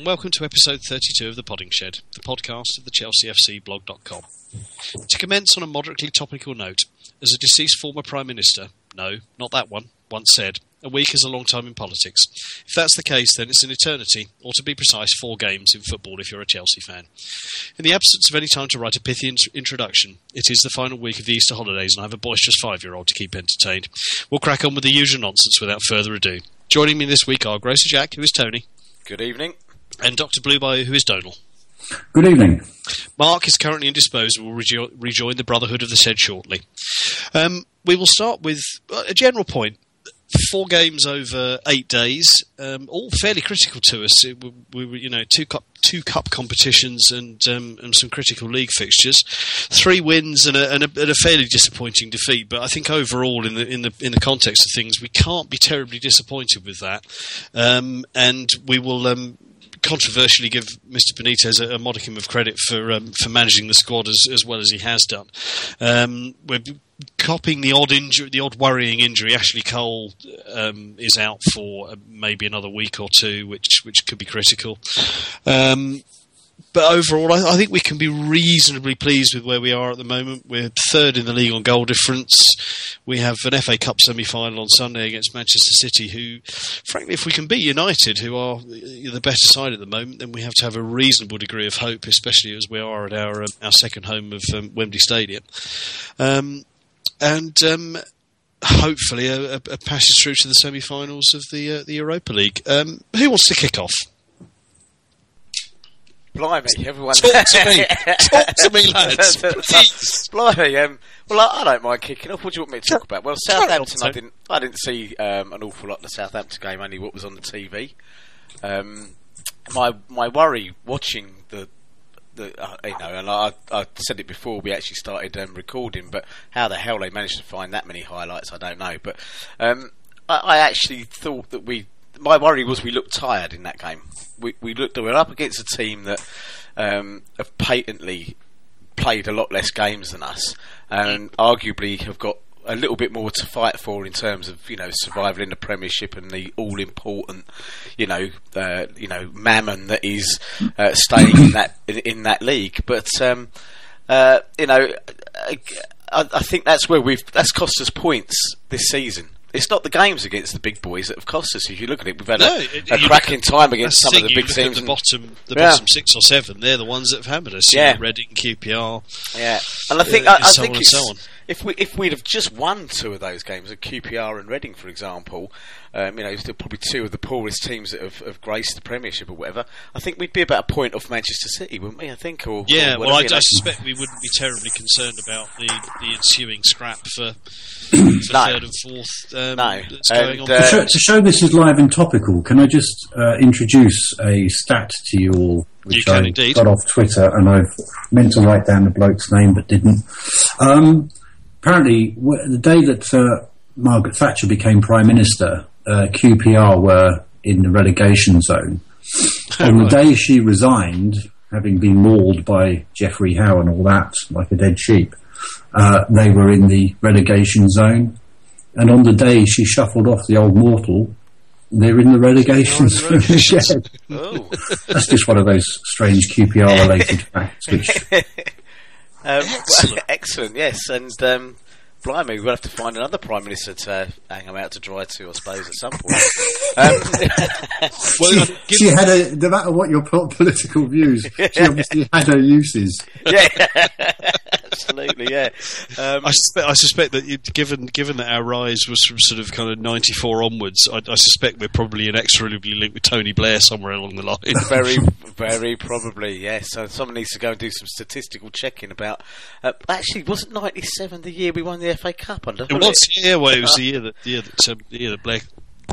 and welcome to episode 32 of The Podding Shed, the podcast of the ChelseaFCblog.com. To commence on a moderately topical note, as a deceased former Prime Minister, no, not that one, once said, a week is a long time in politics. If that's the case, then it's an eternity, or to be precise, four games in football if you're a Chelsea fan. In the absence of any time to write a pithy int- introduction, it is the final week of the Easter holidays, and I have a boisterous five year old to keep entertained. We'll crack on with the usual nonsense without further ado. Joining me this week are Gracie Jack, who is Tony, Good evening. And Dr. Blue who is Donal. Good evening. Mark is currently indisposed and will rejo- rejoin the Brotherhood of the Said shortly. Um, we will start with uh, a general point. Four games over eight days, um, all fairly critical to us. It, we, we, were, you know, two cup two cup competitions and um, and some critical league fixtures, three wins and a, and, a, and a fairly disappointing defeat. But I think overall, in the in the in the context of things, we can't be terribly disappointed with that. Um, and we will um, controversially give Mr. Benitez a, a modicum of credit for um, for managing the squad as, as well as he has done. Um, we're copying the odd injury, the odd worrying injury. Ashley Cole um, is out for uh, maybe another week or two, which which could be critical. Um, but overall, I, I think we can be reasonably pleased with where we are at the moment. We're third in the league on goal difference. We have an FA Cup semi-final on Sunday against Manchester City, who, frankly, if we can beat United, who are the better side at the moment, then we have to have a reasonable degree of hope, especially as we are at our um, our second home of um, Wembley Stadium, um, and. Um, Hopefully, a, a, a passage through to the semi-finals of the uh, the Europa League. Um, who wants to kick off? Blimey, everyone. Talk to me. Talk to me, lads. Please. Blimey, um, well, I, I don't mind kicking off. What do you want me to talk about? Well, Southampton, I didn't, I didn't see um, an awful lot of the Southampton game, only what was on the TV. Um, my my worry watching the the uh, you know, and I I said it before we actually started um, recording, but how the hell they managed to find that many highlights, I don't know. But um, I, I actually thought that we. My worry was we looked tired in that game. We we looked we were up against a team that um, have patently played a lot less games than us, and arguably have got a little bit more to fight for in terms of you know survival in the Premiership and the all important you know uh, you know mammon that is uh, staying in that in, that league. But um, uh, you know, I, I think that's where we've that's cost us points this season. It's not the games against the big boys that have cost us. If you look at it, we've had No, a, it- a cracking time against some of thing, the you big teams. The bottom, the Yeah. bottom six or seven, they're the ones that have hammered us. You Yeah. know, Reading, QPR. Yeah, and I think Uh, I, I so think it's, so on. If we if we'd have just won two of those games at QPR and Reading, for example, um, you know, still probably two of the poorest teams that have, have graced the Premiership or whatever. I think we'd be about a point off Manchester City, wouldn't we? I think, or Yeah, or well, I, I suspect we wouldn't be terribly concerned about the, the ensuing scrap for, for No. third and fourth um, No. that's going And, on. uh, To show, to show this is live and topical, can I just uh, introduce a stat to you all, which You can I indeed. got off Twitter, and I've meant to write down the bloke's name but didn't. Um, apparently, the day that uh, Margaret Thatcher became Prime Minister, uh, QPR were in the relegation zone. On the day she resigned, having been mauled by Geoffrey Howe and all that, like a dead sheep, uh, they were in the relegation zone. And on the day she shuffled off the old mortal, they're in the relegation They're in the zone again. Oh, That's just one of those strange QPR related facts, which um, Excellent. excellent, yes, and. Um, Blimey, we'll have to find another Prime Minister to hang him out to dry to, I suppose, at some point. um, well, she, give- she had a, no matter what your political views, she obviously had her uses. yeah, absolutely, yeah. Um, I suspect, I suspect that you, given given that our rise was from sort of kind of '94 onwards, I, I suspect we're probably inexorably linked with Tony Blair somewhere along the line. Very, very probably, yes. So someone needs to go and do some statistical checking about. Uh, actually, wasn't '97 the year we won the FA Cup under? It was, yeah. Well, it was the year that the year that, um, the year that Blair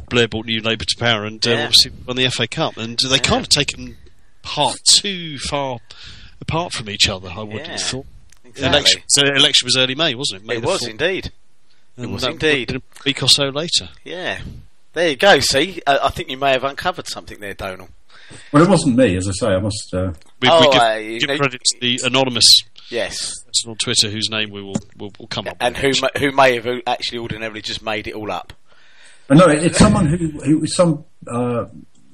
Blair brought New Labour to power and uh, Yeah. obviously won the FA Cup, and they can't have taken part too far apart from each other. I would Yeah, have thought. Exactly. Election, so the election was early May, wasn't it? May It was 4th, indeed. and was indeed. A week or so later. Yeah. There you go. See, uh, I think you may have uncovered something there, Donal. Well, it wasn't me, as I say. I must. Uh, We, Oh, we give, uh, give credit to the anonymous Yes, person on Twitter whose name we will will, will come up. and with who ma- who may have actually ordinarily just made it all up. no, it, it's someone who, who was some uh,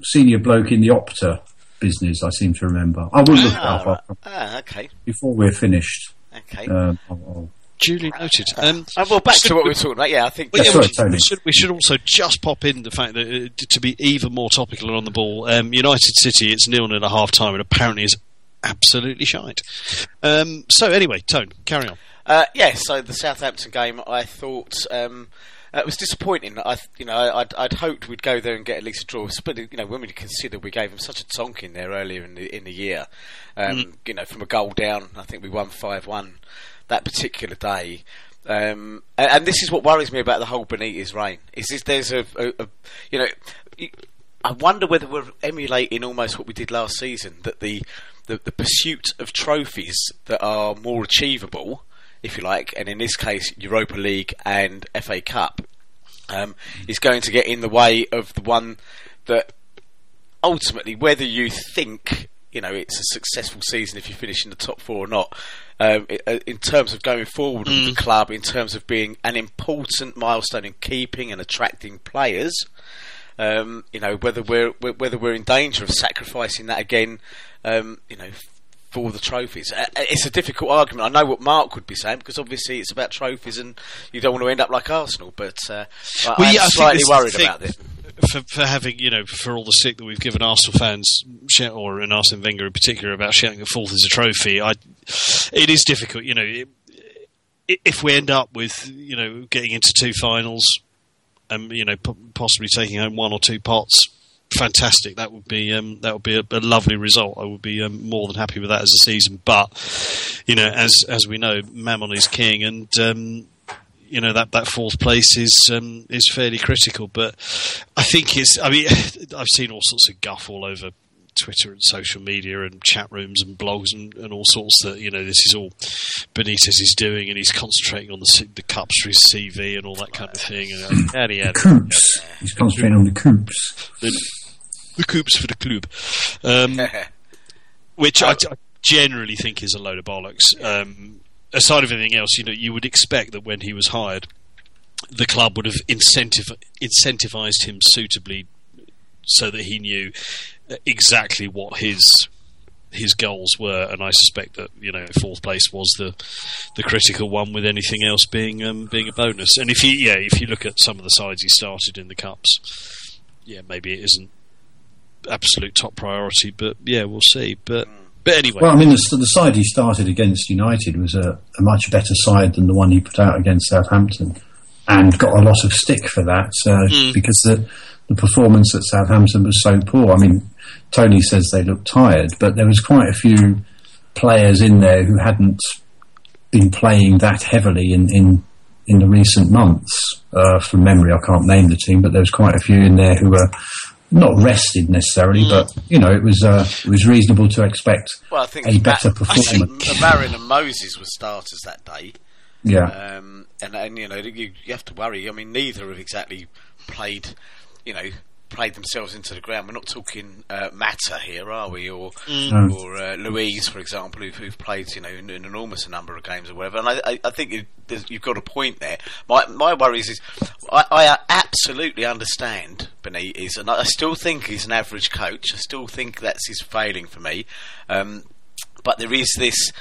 senior bloke in the Opta business. I seem to remember. I will look it Ah, up right. ah, okay, before we're finished. okay. Um, I'll, I'll, Duly noted. Um, Uh, well, back to what we were talking about. Yeah, I think. Well, yeah, Sorry, we, we should, we should also just pop in the fact that uh, to be even more topical and on the ball, um, United City, it's nil nil at half time and apparently is absolutely shite. Um, so, anyway, Tone, carry on. Uh, yeah, so the Southampton game, I thought um, uh, it was disappointing. I, you know, I'd, I'd hoped we'd go there and get at least a draw. But you know, when we consider we gave them such a tonk in there earlier in the in the year, um, you know, from a goal down, I think we won five one that particular day. Um, and, and this is what worries me about the whole Benitez reign. Is this there's a, a, a you know. I wonder whether we're emulating almost what we did last season. That the, the, the pursuit of trophies that are more achievable, if you like, and in this case Europa League and FA Cup, um, is going to get in the way of the one that ultimately, whether you think you know it's a successful season if you finish in the top four or not, um, uh, in terms of going forward with the club, in terms of being an important milestone in keeping and attracting players. Um, you know whether we're whether we're in danger of sacrificing that again. Um, you know. For the trophies, Uh, uh, it's a difficult argument. I know what Mark would be saying because obviously it's about trophies, and you don't want to end up like Arsenal. But uh, Well, I'm yeah, slightly worried about it. For, for having, you know, for all the stick that we've given Arsenal fans, or in Arsene Wenger in particular, about shouting a fourth as a trophy, I, it is difficult. You know, it, if we end up with, you know, getting into two finals, and you know, possibly taking home one or two pots, fantastic. That would be um, that would be a, a lovely result. I would be um, more than happy with that as a season. But you know, as as we know, Mammon is king, and um, you know that that fourth place is um, is fairly critical. But I think it's. I mean, I've seen all sorts of guff all over Twitter and social media and chat rooms and blogs and, and all sorts that you know this is all Benitez is doing, and he's concentrating on the the cups for his CV and all that kind of thing. And uh, yada, yada. coops. He's concentrating on the coops. the, the coops for the club, um, which I, I generally think is a load of bollocks. Um, aside of anything else, you know, you would expect that when he was hired, the club would have incentive incentivized him suitably, so that he knew exactly what his his goals were, and I suspect that you know fourth place was the the critical one, with anything else being um, being a bonus. And if you yeah, if you look at some of the sides he started in the cups, yeah, maybe it isn't absolute top priority, but yeah, we'll see. But but anyway, Well, I mean, the, the side he started against United was a, a much better side than the one he put out against Southampton, and got a lot of stick for that uh, because the the performance at Southampton was so poor. I mean, Tony says they looked tired, but there was quite a few players in there who hadn't been playing that heavily in in, in the recent months. Uh, from memory, I can't name the team, but there was quite a few in there who were not rested necessarily, but you know, it was uh, it was reasonable to expect Well, I think a better Ma- I performance. Marin and Moses were starters that day, Yeah. um, and and you know you, you have to worry. I mean, neither have exactly played, you know, played themselves into the ground. We're not talking uh, Mata here, are we? Or No. or uh, Luiz, for example, who've, who've played you know an, an enormous number of games or whatever. And I, I, I think it, there's- you've got a point there. My my worries is I, I absolutely understand Benitez, and I, I still think he's an average coach. I still think that's his failing for me. Um, but there is this.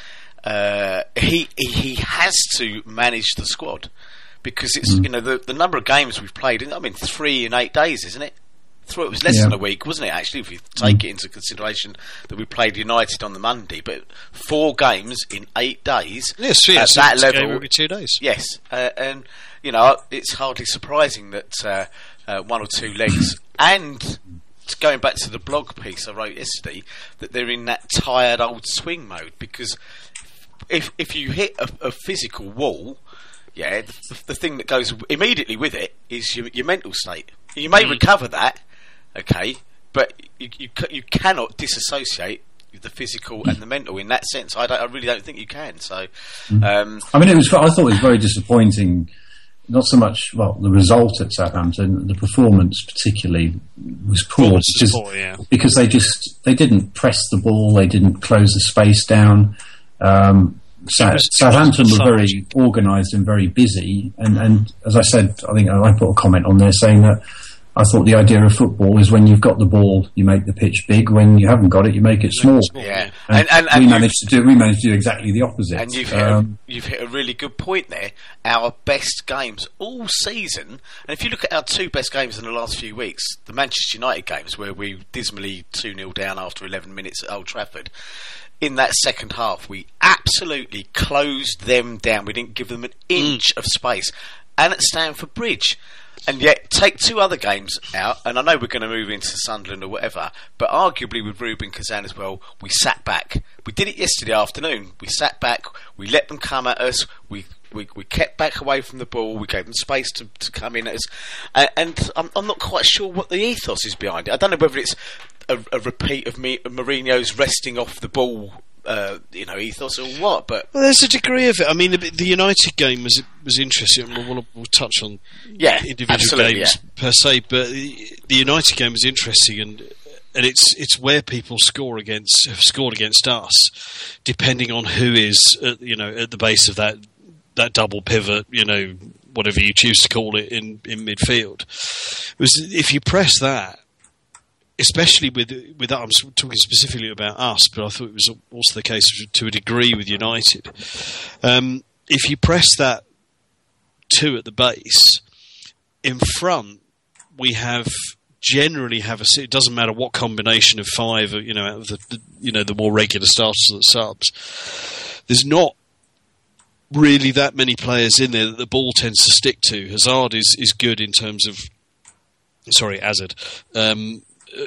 Uh, he he he has to manage the squad because it's you know the the number of games we've played. I mean, three in eight days, isn't it? Through it was less Yeah. than a week, wasn't it? Actually, if you take it into consideration that we played United on the Monday, but four games in eight days yes, yeah, at so that it's a game level, every two days. Yes, uh, and you know it's hardly surprising that uh, uh, one or two legs, and going back to the blog piece I wrote yesterday, that they're in that tired old swing mode because if if you hit a, a physical wall, yeah, the, the thing that goes immediately with it is your, your mental state. You may recover that, okay, but you you, you cannot disassociate the physical and the mental in that sense. I, don't, I really don't think you can. So. Um, I mean, it was. I thought it was very disappointing. Not so much, well, the result at Southampton, the performance particularly was poor Performance because, poor, yeah. because they just they didn't press the ball, they didn't close the space down. Um, Sa- Southampton were very organised and very busy, and, and as I said, I think I put a comment on there saying that I thought the idea of football is when you've got the ball, you make the pitch big. When you haven't got it, you make it small. Yeah, And, and and, and we you- managed to do we managed to do exactly the opposite. And you've hit, Um, a, you've hit a really good point there. Our best games all season, and if you look at our two best games in the last few weeks, the Manchester United games where we dismally 2 0 down after 11 minutes at Old Trafford, in that second half, we absolutely closed them down. We didn't give them an inch of space. And at Stamford Bridge. And yet, take two other games out, and I know we're going to move into Sunderland or whatever, but arguably with Rubin Kazan as well, we sat back. We did it yesterday afternoon. We sat back, we let them come at us, we we, we kept back away from the ball, we gave them space to, to come in at us, and, and I'm, I'm not quite sure what the ethos is behind it. I don't know whether it's a, a repeat of me, Mourinho's resting off the ball, uh, you know, ethos or what, but Well, there's a degree of it. I mean, the, the United game was was interesting. We'll, we'll, we'll touch on Yeah, individual games yeah. per se, but the, the United game was interesting, and and it's it's where people score against have scored against us, depending on who is at, you know at the base of that that double pivot, you know, whatever you choose to call it in in midfield. It was if you press that. Especially with with that, I'm talking specifically about us, but I thought it was also the case to a degree with United. Um, if you press that two at the base, in front we have generally have a. It doesn't matter what combination of five, you know, out of the, you know the more regular starters the subs. There's not really that many players in there that the ball tends to stick to. Hazard is is good in terms of. Sorry, Hazard. Um,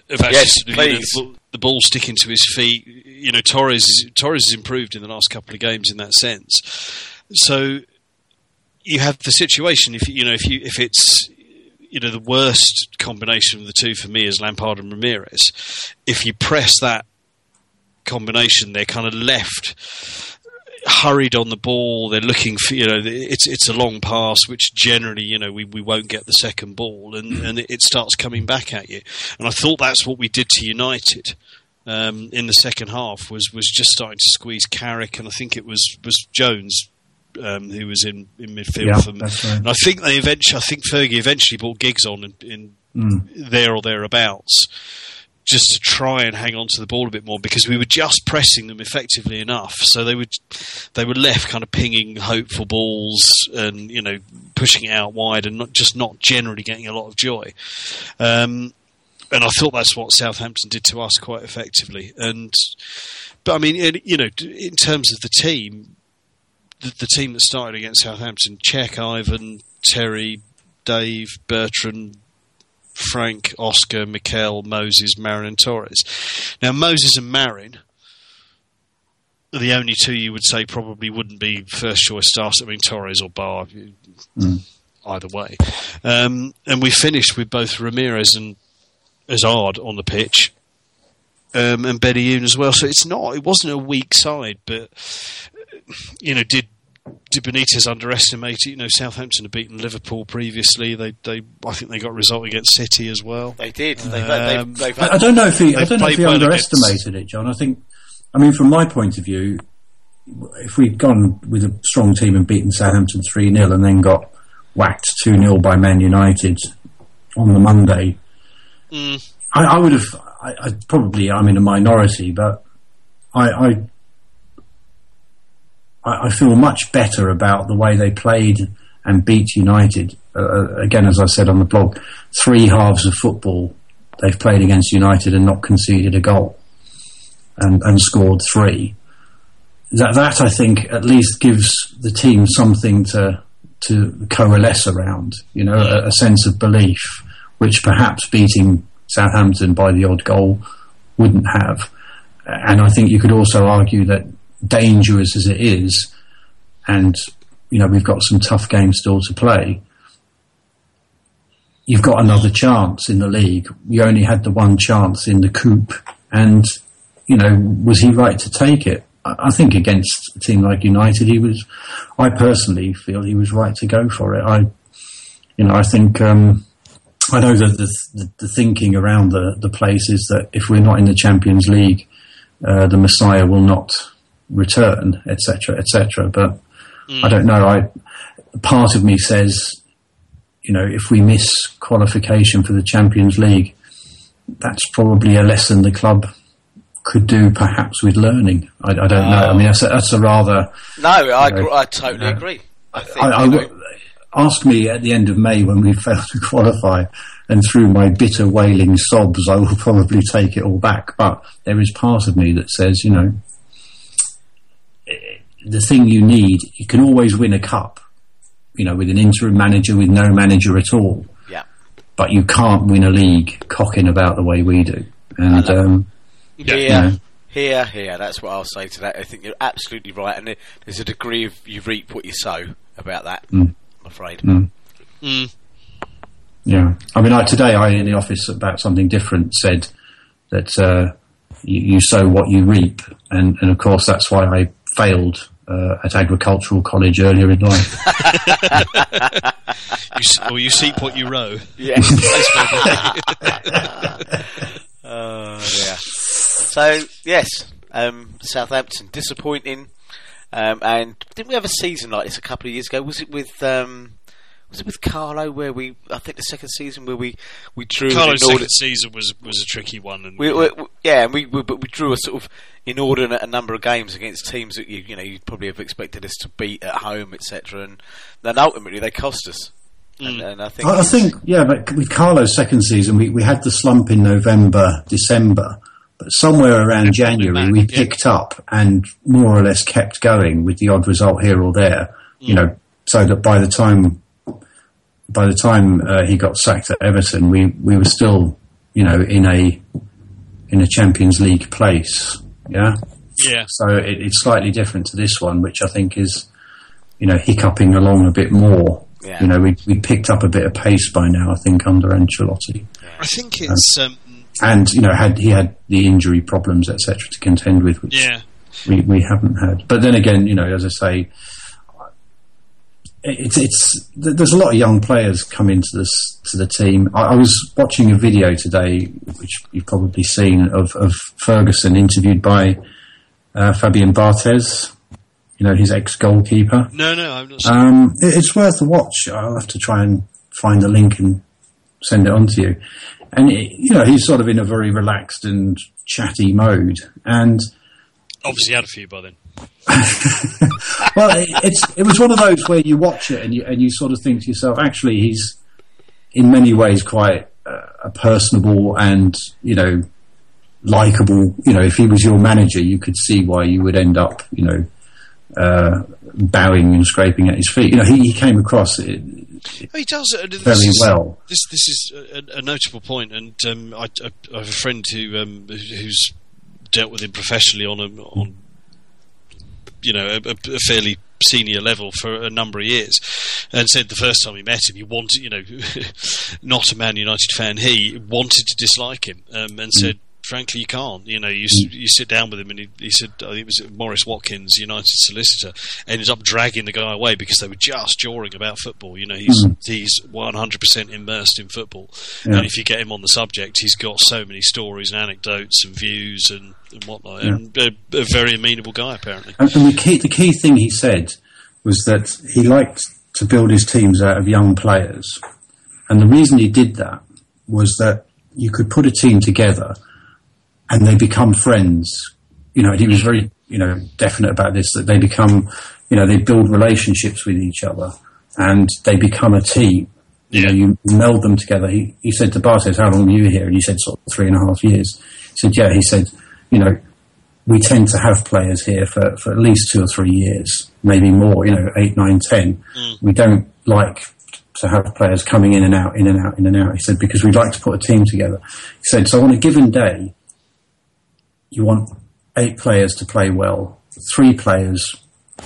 of Yes, sort of, you know, please. the ball- the ball sticking to his feet. You know, Torres Torres has improved in the last couple of games in that sense. So you have the situation if you know if you if it's you know the worst combination of the two for me is Lampard and Ramires. If you press that combination, they're kind of left hurried on the ball. They're looking for you know it's it's a long pass, which generally you know we, we won't get the second ball, and and it starts coming back at you. And I thought that's what we did to United. Um, in the second half was, was just starting to squeeze Carrick and I think it was was Jones um, who was in, in midfield Yeah, for them. right. And I think they eventually, I think Fergie eventually brought Giggs on in, in Mm. there or thereabouts, just to try and hang on to the ball a bit more because we were just pressing them effectively enough. So they would they were left kind of pinging hopeful balls and you know pushing it out wide and not just not generally getting a lot of joy. Um, and I thought that's what Southampton did to us quite effectively. And but I mean, you know, in terms of the team, the, the team that started against Southampton: Cech, Ivan, Terry, Dave, Bertrand, Frank, Oscar, Mikel, Moses, Marin, and Torres. Now, Moses and Marin are the only two you would say probably wouldn't be first choice starters. I mean, Torres or Ba, either way. Um, and we finished with both Ramires and Hazard on the pitch. Um, and Benayoun as well. So it's not. It wasn't a weak side, but you know, did did Benitez underestimate it? You know, Southampton had beaten Liverpool previously. They, they, I think they got a result against City as well. they did. They've, Um, they've, they've I, I don't know if he. I don't know if he well underestimated it, John. I think. I mean, from my point of view, if we'd gone with a strong team and beaten Southampton three 0 and then got whacked two 0 by Man United on the Monday, Mm. I, I would have. I, I probably I'm in a minority, but I, I I feel much better about the way they played and beat United. Uh, again, as I said on the blog, three halves of football they've played against United and not conceded a goal, and and scored three. That that I think at least gives the team something to to coalesce around. You know, a, a sense of belief, which perhaps beating Southampton by the odd goal wouldn't have. And I think you could also argue that dangerous as it is, and you know we've got some tough games still to play. You've got another chance in the league. You only had the one chance in the coupe, and you know was he right to take it? I I think against a team like United, he was. I personally feel he was right to go for it. I, you know, I think um, I know that the, the the thinking around the the place is that if we're not in the Champions League, uh, the Messiah will not return, etc., etc. But I don't know. I part of me says you know, if we miss qualification for the Champions League, that's probably a lesson the club could do perhaps with learning. I, I don't know. I mean, that's a, that's a rather. No, I, know, I totally uh, agree. I think, I, I you know, w- ask me at the end of May when we fail to qualify, and through my bitter wailing sobs, I will probably take it all back. But there is part of me that says, you know, the thing you need, you can always win a cup, you know, with an interim manager, with no manager at all. yeah. But you can't win a league cocking about the way we do. And um, Yeah. Here, Yeah. here, here. That's what I'll say to that. I think you're absolutely right, and there's a degree of you reap what you sow about that. I'm afraid. Mm. Yeah, I mean, like today, I in the office about something different said that uh, you, you sow what you reap, and, and of course that's why I failed uh, at agricultural college earlier in life. You, or you seep what you row. Yeah. oh dear. So yes, um, Southampton disappointing. Um, and didn't we have a season like this a couple of years ago? Was it with um, was it with Carlo where we? I think the second season where we we drew Carlo's inordinate- second season was was a tricky one, and We, we, we- yeah, and we, we but we drew a sort of inordinate a number of games against teams that you you know you'd probably have expected us to beat at home, etc. And then ultimately they cost us. And, mm. and I think I, I think, yeah, but with Carlo's second season, we, we had the slump in November, December, but somewhere around January back, we yeah. picked up and more or less kept going with the odd result here or there. You mm. know, so that by the time by the time uh, he got sacked at Everton, we we were still, you know, in a in a Champions League place. Yeah. yeah, So it, it's slightly different to this one, which I think is, you know, hiccuping along a bit more. Yeah. You know, we we picked up a bit of pace by now, I think, under Ancelotti, I think it's um, and you know, had he had the injury problems, etc., to contend with, which yeah. we we haven't had. But then again, you know, as I say, it's it's there's a lot of young players come into this to the team. I, I was watching a video today, which you've probably seen, of of Ferguson interviewed by uh, Fabian Barthez. You know, his ex goalkeeper. No, no, I'm not. Sure. Um, it, it's worth a watch. I'll have to try and find the link and send it on to you. And it, you know, he's sort of in a very relaxed and chatty mode, and Obviously, had a few by then. well, it, it's it was one of those where you watch it and you and you sort of think to yourself, actually, he's in many ways quite uh, a personable and you know likable. You know, if he was your manager, you could see why you would end up, you know, uh, bowing and scraping at his feet. You know, he, he came across it he does uh, this very is- well. This this is a, a notable point, and um, I, I, I have a friend who um, who's dealt with him professionally on a on you know a, a fairly senior level for a number of years, and said the first time he met him, he wanted you know not a Man United fan, he wanted to dislike him, um, and said. Frankly, you can't. You know, you mm. you sit down with him, and he, he said I think it was Maurice Watkins, United solicitor, ended up dragging the guy away because they were just jawing about football. You know, he's mm. he's one hundred percent immersed in football, Yeah. and if you get him on the subject, he's got so many stories and anecdotes and views and, and whatnot. And a, a very amenable guy, apparently. And the key the key thing he said was that he liked to build his teams out of young players, and the reason he did that was that you could put a team together and they become friends. You know, and he was very you know definite about this that they become you know they build relationships with each other and they become a team. You know, you meld them together. He, he said to Barthez, "How long were you here?" And he said, "Sort of three and a half years." He said, "Yeah." He said, "You know, we tend to have players here for, for at least two or three years, maybe more, you know, eight, nine, ten. Mm. We don't like to have players coming in and out, in and out, in and out. He said, because we'd like to put a team together. He said, so on a given day, you want eight players to play well. Three players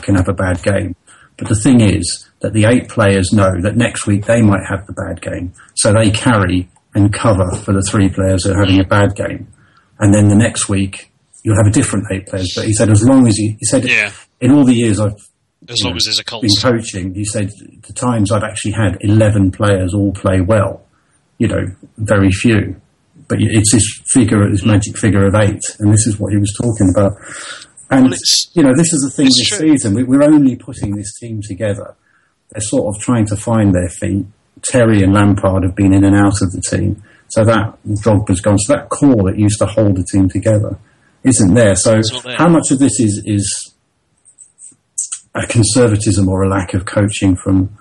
can have a bad game. But the thing is that the eight players know that next week they might have the bad game. So they carry and cover for the three players that are having a bad game. And then the next week, you'll have a different eight players. But he said, as long as you, he said, Yeah. in all the years I've As long as there's a been constant. coaching, he said the times I've actually had 11 players all play well, you know, very few. But it's this figure, this magic figure of eight, and this is what he was talking about. And, Well, you know, this is the thing this true. season. We, we're only putting this team together. They're sort of trying to find their feet. Terry and Lampard have been in and out of the team. So that Drogba's gone. So that core that used to hold the team together isn't there. So there. how much of this is is a conservatism or a lack of coaching from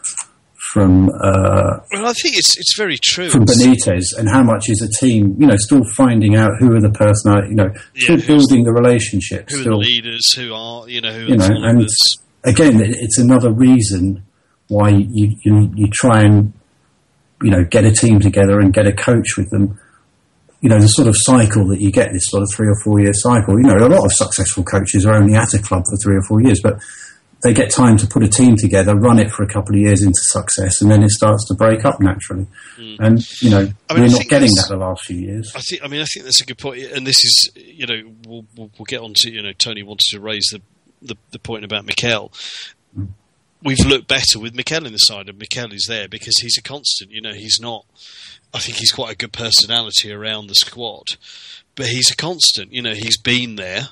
from uh, Well, I think it's it's very true. from Benitez, and how much is a team, you know, still finding out who are the personality, you know, Yeah, still building the relationships, who are the leaders? Who are you know? Who you know, and again, it's another reason why you, you you try and you know get a team together and get a coach with them. You know, the sort of cycle that you get, this sort of three or four year cycle. You know, a lot of successful coaches are only at a club for three or four years, but they get time to put a team together, run it for a couple of years into success, and then it starts to break up naturally. Hmm. And you know. I mean, we're not getting that the last few years. I think. I mean, I think that's a good point. And this is, you know, we'll we'll, we'll get on to. You know, Tony wanted to raise the the, the point about Mikel. Hmm. We've looked better with Mikel in the side, and Mikel is there because he's a constant. You know, he's not. I think he's quite a good personality around the squad, but he's a constant. You know, he's been there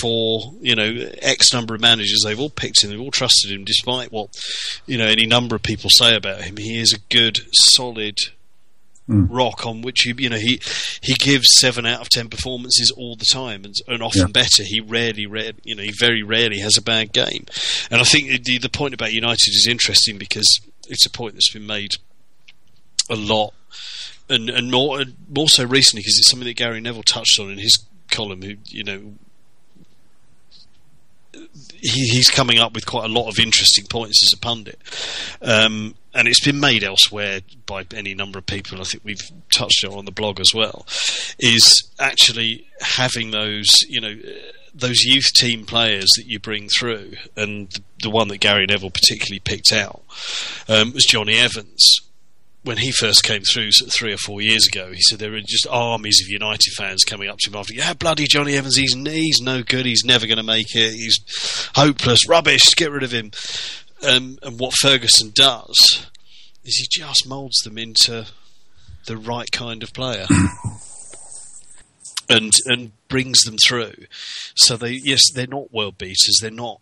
for you know X number of managers. They've all picked him. They've all trusted him, despite what you know any number of people say about him. He is a good, solid mm. rock on which you you know he he gives seven out of ten performances all the time and, and often Yeah. better. He rarely, rare, you know, he very rarely has a bad game. And I think the the point about United is interesting because it's a point that's been made a lot and and more and more so recently because it's something that Gary Neville touched on in his column. Who you know. He, he's coming up with quite a lot of interesting points as a pundit, um, and it's been made elsewhere by any number of people. I think we've touched on on the blog as well. Is actually having those, you know, those youth team players that you bring through, and the, the one that Gary Neville particularly picked out um, was Jonny Evans when he first came through three or four years ago, he said there were just armies of United fans coming up to him after, yeah, bloody Jonny Evans, he's, he's no good, he's never going to make it, he's hopeless, rubbish, get rid of him. Um, and what Ferguson does is he just moulds them into the right kind of player. and and brings them through. So they yes, they're not world beaters, they're not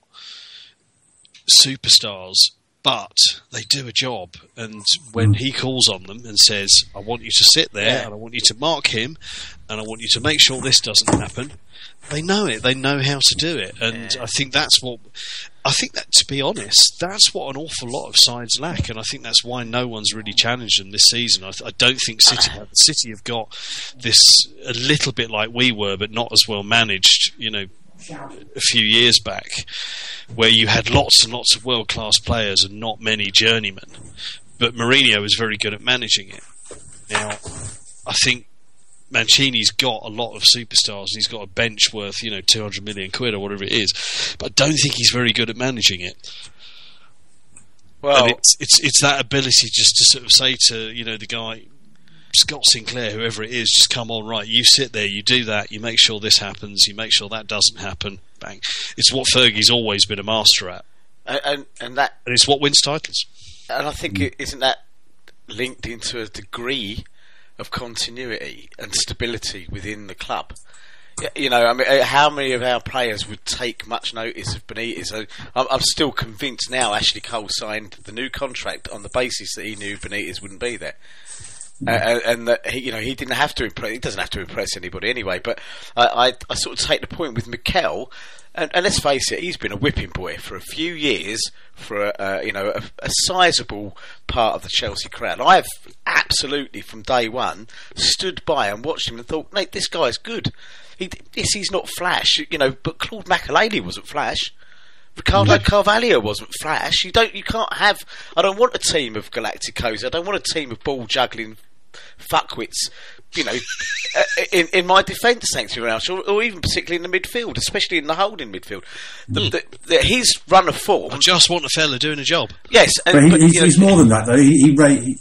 superstars, but they do a job. And when hmm. he calls on them and says, "I want you to sit there, Yeah. and I want you to mark him, and I want you to make sure this doesn't happen," they know it. They know how to do it, and I think that's what. I think that, to be honest, that's what an awful lot of sides lack, and I think that's why no one's really challenged them this season. I, I don't think City have. City have got this a little bit like we were, but not as well managed. You know, a few years back, where you had lots and lots of world class players and not many journeymen. But Mourinho was very good at managing it. Now, I think Mancini's got a lot of superstars and he's got a bench worth, you know, 200 million quid or whatever it is. But I don't think he's very good at managing it. Well, and it's, it's, it's that ability just to sort of say to, you know, the guy, Scott Sinclair, whoever it is, just come on, right, you sit there, you do that, you make sure this happens, you make sure that doesn't happen, bang. It's what Fergie's always been a master at. and, and and that And it's what wins titles. and I think it isn't that linked into a degree of continuity and stability within the club. You know, I mean, uh, how many of our players would take much notice of Benitez? I'm, I'm still convinced now. Ashley Cole signed the new contract on the basis that he knew Benitez wouldn't be there. Uh, and- that he, you know, he didn't have to impress. He doesn't have to impress anybody anyway. But I, I, I sort of take the point with Mikel, and, and let's face it, he's been a whipping boy for a few years for a, uh, you know a, a sizable part of the Chelsea crowd. I've absolutely from day one stood by and watched him and thought, mate, this guy's good. He, yes, he's not flash, you know, but Claude Makelele wasn't flash. Ricardo Carvalho wasn't flash. You don't. You can't have. I don't want a team of Galacticos. I don't want a team of ball juggling fuckwits. You know, uh, in in my defence, thanks very much, or, or even particularly in the midfield, especially in the holding midfield. The, the, the, his run of form, I just want a fella doing a job. yes, and, But, he, but, he's, know, he's more than that, though. He he, ra- he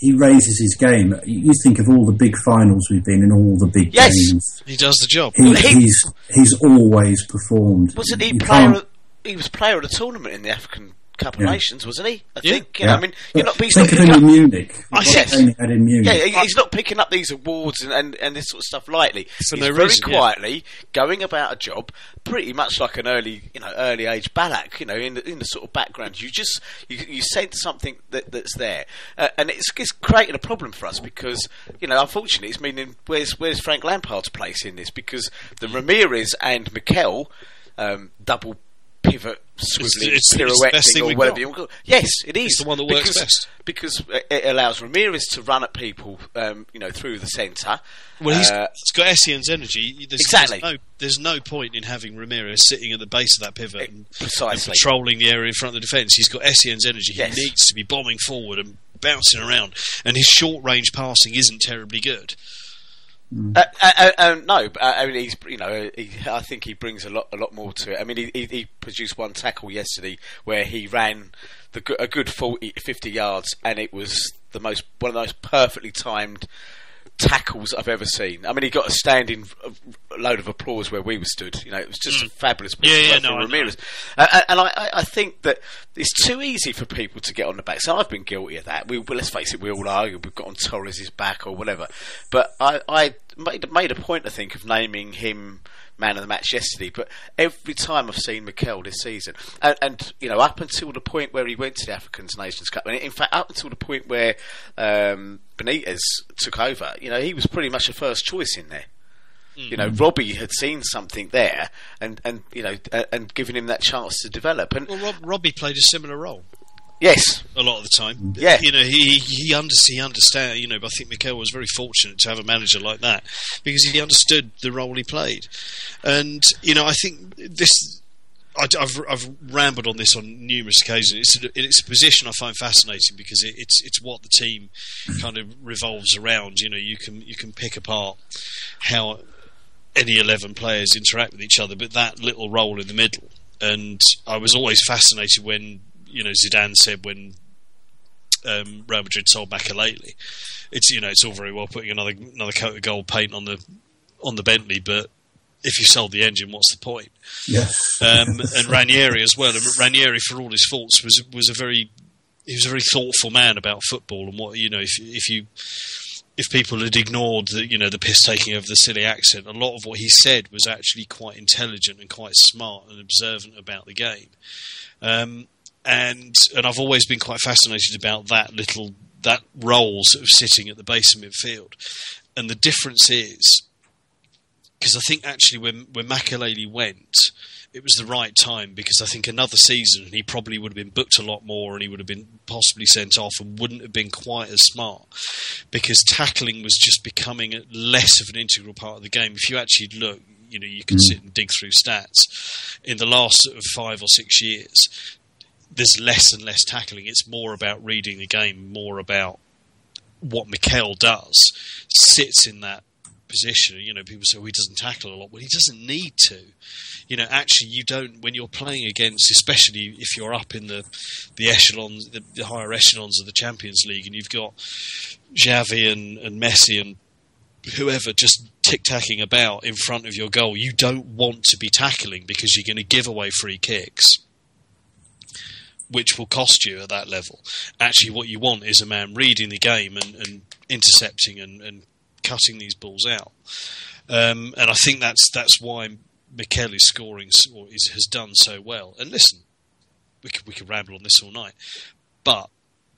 he raises his game. You think of all the big finals we've been in, all the big Yes. games. He does the job. He, Well, he- he's he's always performed. wasn't he You player? can't- he was player of the tournament in the African Cup of Yeah. Nations, wasn't he? I Yeah. think. You know, I mean, you're not. But he's Think not of him picking in Munich. I What think- game he had in Munich. yeah, he- he's not picking up these awards and, and, and this sort of stuff lightly. So he's no very reason, yeah. quietly going about a job, pretty much like an early, you know, early age Ballack. You know, in the, in the sort of background, you just you, you sense something that, that's there, uh, and it's, it's created a problem for us because you know, unfortunately, it's meaning where's where's Frank Lampard's place in this because the Ramires and Mikel um, double swiveling it's the best pirouetting thing or whatever got. you want to call it. Yes, it is It's the one that works because, best. because it allows Ramires to run at people, um, you know, through the centre. Well, he's, Uh, he's got Essien's energy. There's, Exactly. There's no, there's no point in having Ramires sitting at the base of that pivot and, and precisely. patrolling the area in front of the defence. He's got Essien's energy. Yes. He needs to be bombing forward and bouncing around. And his short range passing isn't terribly good. Uh, uh, uh, uh, no, but, uh, I mean, he's you know, he, I think he brings a lot, a lot more to it. I mean, he, he, he produced one tackle yesterday where he ran the, a good 40, 50 yards, and it was the most one of the most perfectly timed tackles I've ever seen. I mean, he got a standing load of applause where we were stood. You know, it was just a fabulous Mm. Yeah, yeah, no, from I. Ramires. Uh, uh, and I, I- I think that it's too easy for people to get on the back. So I've been guilty of that. We, well, let's face it, we all are. We've got on Torres' back or whatever. But I, I made, made a point, I think, of naming him man of the match yesterday. But every time I've seen Mikel this season, and, and you know, up until the point where he went to the African Nations Cup, and in fact, up until the point where um, Benitez took over, you know, he was pretty much a first choice in there. You know, Robbie had seen something there, and, and you know, and given him that chance to develop. And Well, Rob, Robbie played a similar role yes, a lot of the time. Yeah. you know, he he under, he understand. You know, but I think Mikel was very fortunate to have a manager like that because he understood the role he played, and you know, I think this. I, have I've rambled on this on numerous occasions. It's a, it's a position I find fascinating because it, it's it's what the team kind of revolves around. You know, you can you can pick apart how any eleven players interact with each other, but that little role in the middle. And I was always fascinated when you know Zidane said when um, Real Madrid sold Makelele, it's you know it's all very well putting another another coat of gold paint on the on the Bentley, but if you sold the engine, what's the point? Yes. um, and Ranieri as well. And Ranieri, for all his faults, was was a very he was a very thoughtful man about football and what you know. If if you if people had ignored the you know the piss taking of the silly accent, a lot of what he said was actually quite intelligent and quite smart and observant about the game. Um, and and I've always been quite fascinated about that little that role sort of sitting at the base of midfield. And the difference is because I think actually when when Makelele went, it was the right time because I think another season he probably would have been booked a lot more and he would have been possibly sent off and wouldn't have been quite as smart because tackling was just becoming less of an integral part of the game. If you actually look, you know, you can mm. sit and dig through stats in the last sort of five or six years. There's less and less tackling. It's more about reading the game, more about what Mikel does. Sits in that position. You know, people say, "Oh, he doesn't tackle a lot." Well, he doesn't need to. You know, actually, you don't when you're playing against, especially if you're up in the the echelons, the, the higher echelons of the Champions League, and you've got Xavi and, and Messi and whoever just tick tacking about in front of your goal. You don't want to be tackling because you're going to give away free kicks. Which will cost you at that level. Actually, what you want is a man reading the game and, and intercepting and, and cutting these balls out. Um, and I think that's that's why Mikel is scoring or is, has done so well. And listen, we could, we could ramble on this all night, but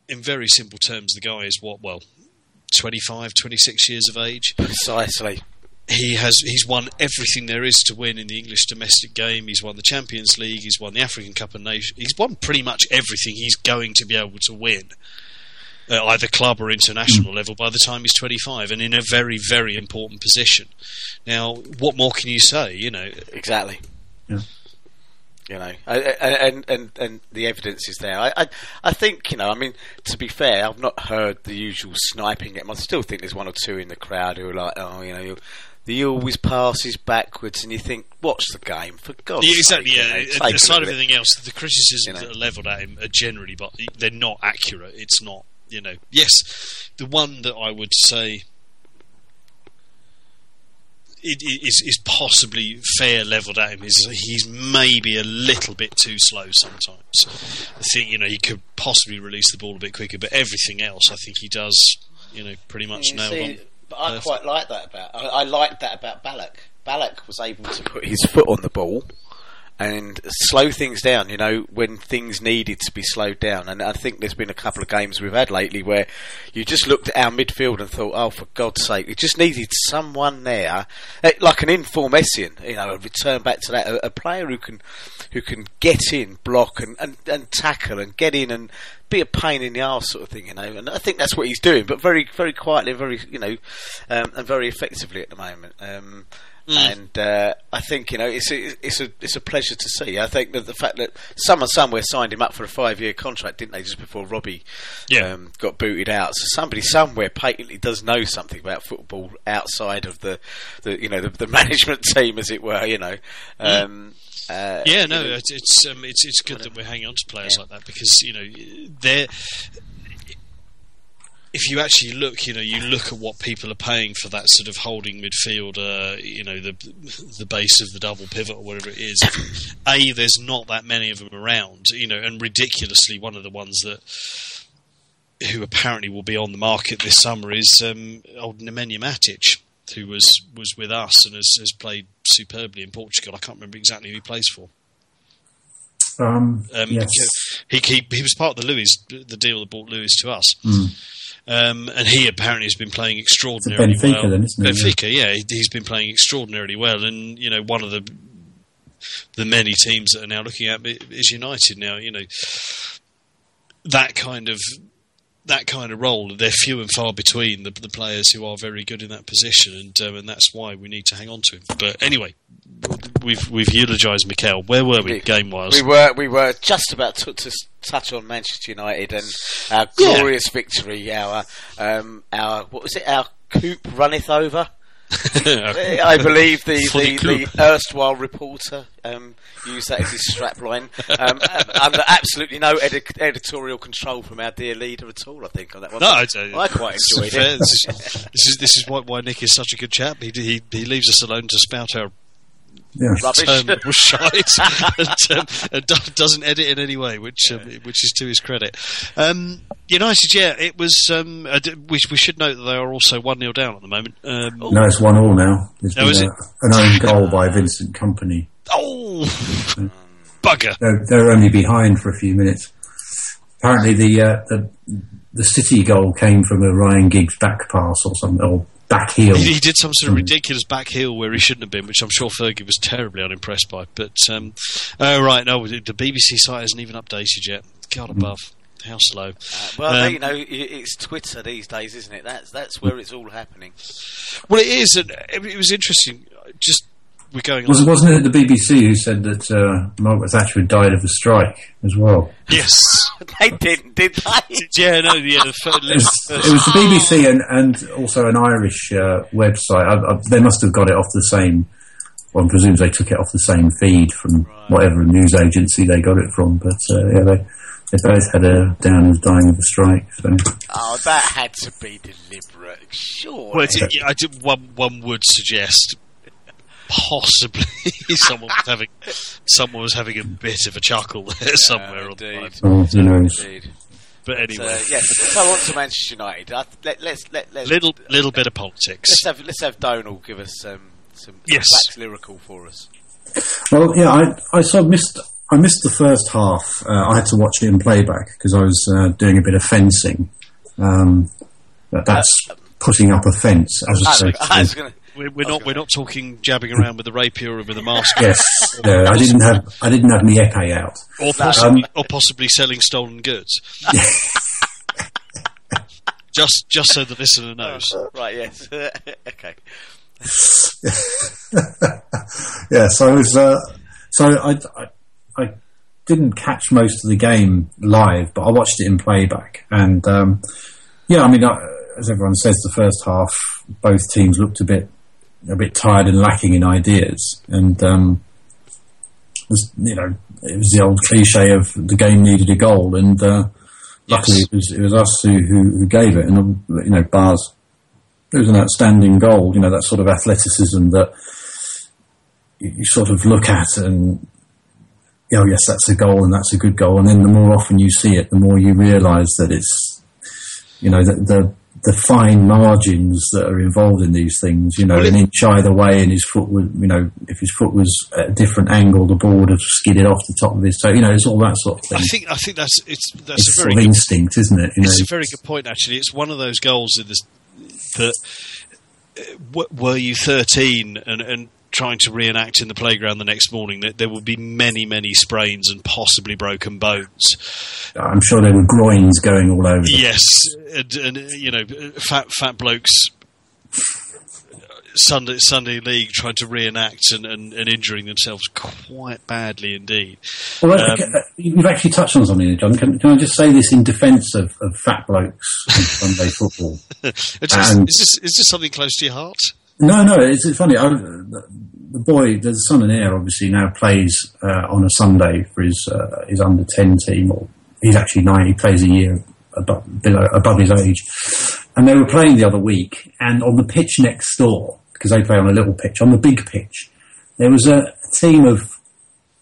in very simple terms, the guy is what well, 25, 26 years of age. precisely. He has he's won everything there is to win in the English domestic game. He's won the Champions League. He's won the African Cup of Nations. He's won pretty much everything he's going to be able to win at either club or international hmm. level by the time he's 25 and in a very, very important position. Now, what more can you say? You know, Exactly. Yeah. You know, I- I- and and and the evidence is there. I, I I think you know. I mean, to be fair, I've not heard the usual sniping. I still think there's one or two in the crowd who are like, oh, you know, you- he always passes backwards, and you think, watch the game for God's yeah, exactly. sake. Yeah, you know, aside of look at it. everything else, the criticisms You know. that are levelled at him are generally, but they're not accurate. It's not, you know. Yes, the one that I would say it, it is, is possibly fair levelled at him is he's maybe a little bit too slow sometimes. I think you know he could possibly release the ball a bit quicker, but everything else I think he does you know pretty much You nailed see, on. But I quite like that about. I, I like that about Ballack. Ballack was able to put his foot on the ball and slow things down. You know when things needed to be slowed down. And I think there's been a couple of games we've had lately where you just looked at our midfield and thought, "Oh, for God's sake!" It just needed someone there, eh, like an inform Essien. You know, a return back to that, a, a player who can who can get in, block, and, and, and tackle, and get in and be a pain in the arse sort of thing, you know. And I think that's what he's doing, but very, very quietly, very, you know, um, and very effectively at the moment. Um, And uh, I think you know it's a, it's a it's a pleasure to see. I think that the fact that someone somewhere signed him up for a five year contract, didn't they, just before Robbie Yeah. um, got booted out? So somebody somewhere patently does know something about football outside of the, the you know the, the management team, as it were. You know. Um, uh, Yeah, you no, know, it's it's um, it's it's good that we're hanging on to players Yeah. like that because you know they're. If you actually look, you know, you look at what people are paying for that sort of holding midfielder, you know, the the base of the double pivot or whatever it is. A, there's not that many of them around, you know, and ridiculously, one of the ones that who apparently will be on the market this summer is um, old Nemanja Matic, who was was with us and has, has played superbly in Portugal. I can't remember exactly who he plays for. Um, Um, yes. he, he he was part of the Luiz the deal that brought Luiz to us, Mm. Um, and he apparently has been playing extraordinarily Benfica well. then, isn't it? Benfica, yeah, he, he's been playing extraordinarily well, and you know one of the the many teams that are now looking at is United now. You know that kind of that kind of role. They're few and far between the, the players who are very good in that position, and um, and that's why we need to hang on to him. But anyway, we've we've eulogised Mikel. Where were we game wise? We were we were just about to, to touch on Manchester United and our Yeah. glorious victory. Our um, our what was it? Our coop runneth over. I believe the, the, the erstwhile reporter um, used that as his strapline. Um, under absolutely no edi- editorial control from our dear leader at all. I think on that one. No, But I, I quite enjoyed fair. it. This is, this is this is why, why Nick is such a good chap. He he, he leaves us alone to spout our Yeah. Rubbish. um, shite and, um, and doesn't edit in any way, which um, which is to his credit. Um, United, yeah, it was. Um, we, we should note that they are also one 0 down at the moment. Um, No, it's one all now. There's Oh, been is a, it? an own goal by Vincent Kompany. oh, bugger! They're, they're only behind for a few minutes. Apparently, the uh, the the City goal came from a Ryan Giggs back pass or something, or back heel. He, he did some sort of ridiculous back heel where he shouldn't have been, which I'm sure Fergie was terribly unimpressed by. But um, oh right, no, the BBC site hasn't even updated yet. God above, how slow. Well, Um, you know, it's Twitter these days, isn't it? That's that's where it's all happening. Well, it is, and it, it was interesting. Just we're going Was, on. wasn't it the BBC who said that uh, Margaret Thatcher had died of a strike as well? Yes, they didn't, did they? yeah, no, yeah. The fir- It was, it was the BBC and, and also an Irish uh, website. I, I, they must have got it off the same. One presumes they took it off the same feed from whatever news agency they got it from. But uh, yeah, they they both had her down as dying of a strike. So Oh, that had to be deliberate. Sure. Well, it's, yeah, I did, one one would suggest possibly someone was having someone was having a bit of a chuckle there somewhere on the line. indeed. oh, who knows? Indeed. But So, anyway, yes, so on to Manchester United. I, let, let's let, let's little little bit of politics. let's have let's have Donal give us um, some Yes. wax lyrical for us. Well, yeah, I I sort of missed I missed the first half. Uh, I had to watch it in playback because I was uh, doing a bit of fencing. Um, but that's putting up a fence, as I I. I was gonna, We're, we're not we're not talking jabbing around with a rapier or with a mask, Yes, yeah, I didn't have I didn't have my épée out. or possibly Um, or possibly selling stolen goods. just just so the listener knows. right, yes, okay. yeah, so I was, uh, so I, I, I didn't catch most of the game live, but I watched it in playback, and um, yeah, I mean, I, as everyone says, the first half both teams looked a bit, a bit tired and lacking in ideas, and um, was, you know, it was the old cliche of the game needed a goal, and uh, luckily Yes. it was it was us who, who, who gave it, and you know, Ba's it was an outstanding goal. You know that sort of athleticism that you, you sort of look at and oh yes, that's a goal and that's a good goal. And then the more often you see it, the more you realise that it's you know the, the the fine margins that are involved in these things. You know, an inch either way, and his foot would, you know, if his foot was at a different angle, the ball would have skidded off the top of his toe. You know, it's all that sort of thing. I think I think that's it's that's it's a sort very of good instinct, isn't it? You know, It's a very good point, actually. It's one of those goals in this, that uh, w- were you 13 and, and trying to reenact in the playground the next morning, that there would be many, many sprains and possibly broken bones. I'm sure there were groins going all over. Yes, and, and you know, fat fat blokes. Sunday Sunday league trying to reenact and, and, and injuring themselves quite badly indeed. Well, Um, uh, you've actually touched on something, John. Can, can I just say this in defence of, of fat blokes in Sunday football? Is this, And- is, this, is this something close to your heart? No, no, it's, it's funny. I, the, the boy, the son and heir, obviously now plays uh, on a Sunday for his uh, his under ten team, or he's actually nine. He plays a year above, below, above his age. And they were playing the other week, and on the pitch next door, because they play on a little pitch, on the big pitch, there was a, team of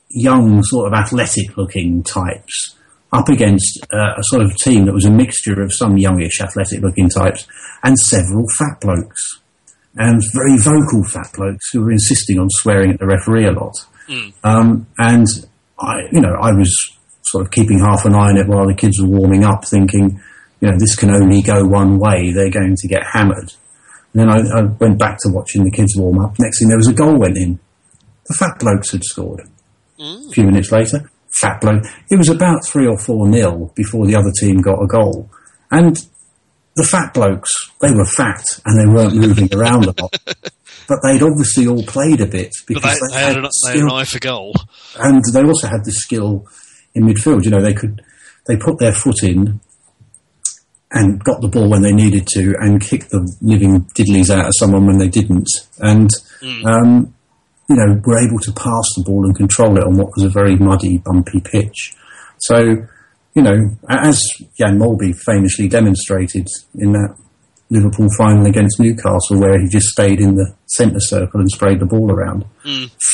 young, sort of athletic-looking types up against uh, a sort of team that was a mixture of some youngish, athletic-looking types and several fat blokes and very vocal fat blokes who were insisting on swearing at the referee a lot. Um, and I, you know, I was sort of keeping half an eye on it while the kids were warming up, thinking, you know, this can only go one way. They're going to get hammered. And then I, I went back to watching the kids warm up. Next thing, there was a goal went in. The fat blokes had scored. A few minutes later, fat bloke. It was about three or four nil before the other team got a goal, and the fat blokes, they were fat and they weren't moving around a lot. But they'd obviously all played a bit because they, they, they, had had an, they had an eye for goal. and they also had the skill in midfield. You know, they could they put their foot in and got the ball when they needed to, and kicked the living diddlies out of someone when they didn't, and um, you know were able to pass the ball and control it on what was a very muddy, bumpy pitch. So, you know, as Jan Molby famously demonstrated in that Liverpool final against Newcastle, where he just stayed in the centre circle and sprayed the ball around.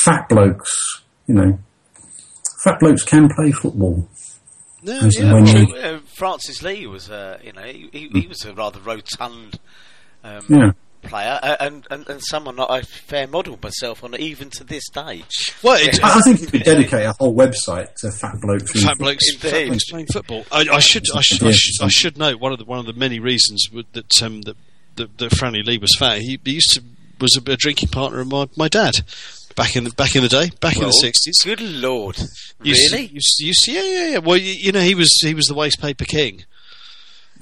Fat blokes, you know, fat blokes can play football. No, yeah. Uh, Francis Lee was, uh, you know, he, he, he was a rather rotund um, Yeah. Player, uh, and, and and someone that I fair model myself on, even to this day. Well, it, I I think you could dedicate a whole website to fat blokes. in fat blokes, fat blokes playing football. I, I should, I should, I should, I should note one of the one of the many reasons would- that um, that that, that Franny Lee was fat. He, he used to was a, a drinking partner of my, my dad back in the back in the day, back in the sixties. Good lord, Used to- really? Used, to- used to- yeah, yeah, yeah. Well, you, you know, he was he was the waste paper king.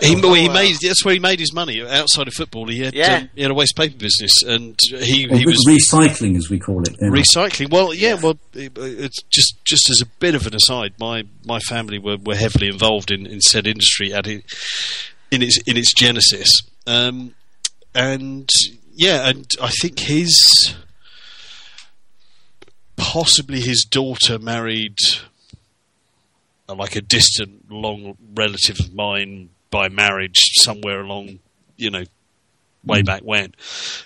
He, well, he made that's where he made his money outside of football. He had Yeah. um, he had a waste paper business, and he Well, he was recycling, as we call it. you know. recycling. Well, yeah, well, it's just just as a bit of an aside, my my family were, were heavily involved in, in said industry at it, in its in its genesis, um, and yeah, and I think his possibly his daughter married uh, like a distant long relative of mine by marriage somewhere along, you know, way back when.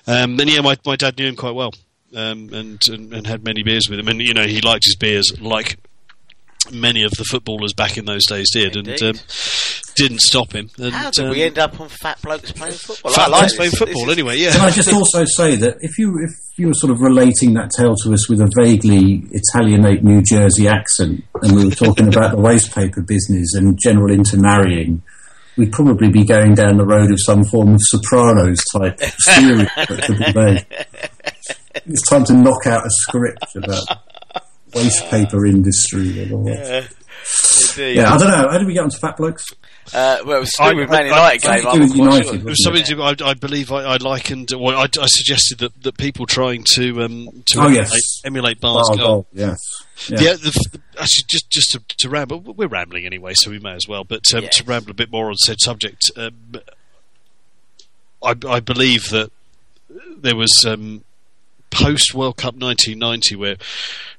Um, and yeah, my my dad knew him quite well, um, and, and and had many beers with him, and you know he liked his beers like many of the footballers back in those days did, Indeed. and um, didn't stop him. And, How did um, we end up on fat blokes playing football? Fat I like blokes playing football is- anyway. Yeah, Can I just also say that if you if you were sort of relating that tale to us with a vaguely Italianate New Jersey accent, and we were talking about the waste paper business and general intermarrying, we'd probably be going down the road of some form of Sopranos type series that could be made. It's time to knock out a script about waste paper industry and all that. Indeed. Yeah, I don't know. How did we get onto fat blokes? Uh, well, it was still I- with I- Man I- United something game. to do I'm quite United, sure. It was something to, I, I believe I, I likened. Well, I, I suggested that, that people trying to um, to Oh, emulate, yes. emulate Ba's Oh, goal. goal, yes. Yeah. Yeah, the, f- actually, just just to, to ramble, we're rambling anyway, so we may as well. But um, Yeah. to ramble a bit more on said subject, um, I, I believe that there was um, post World Cup 1990 where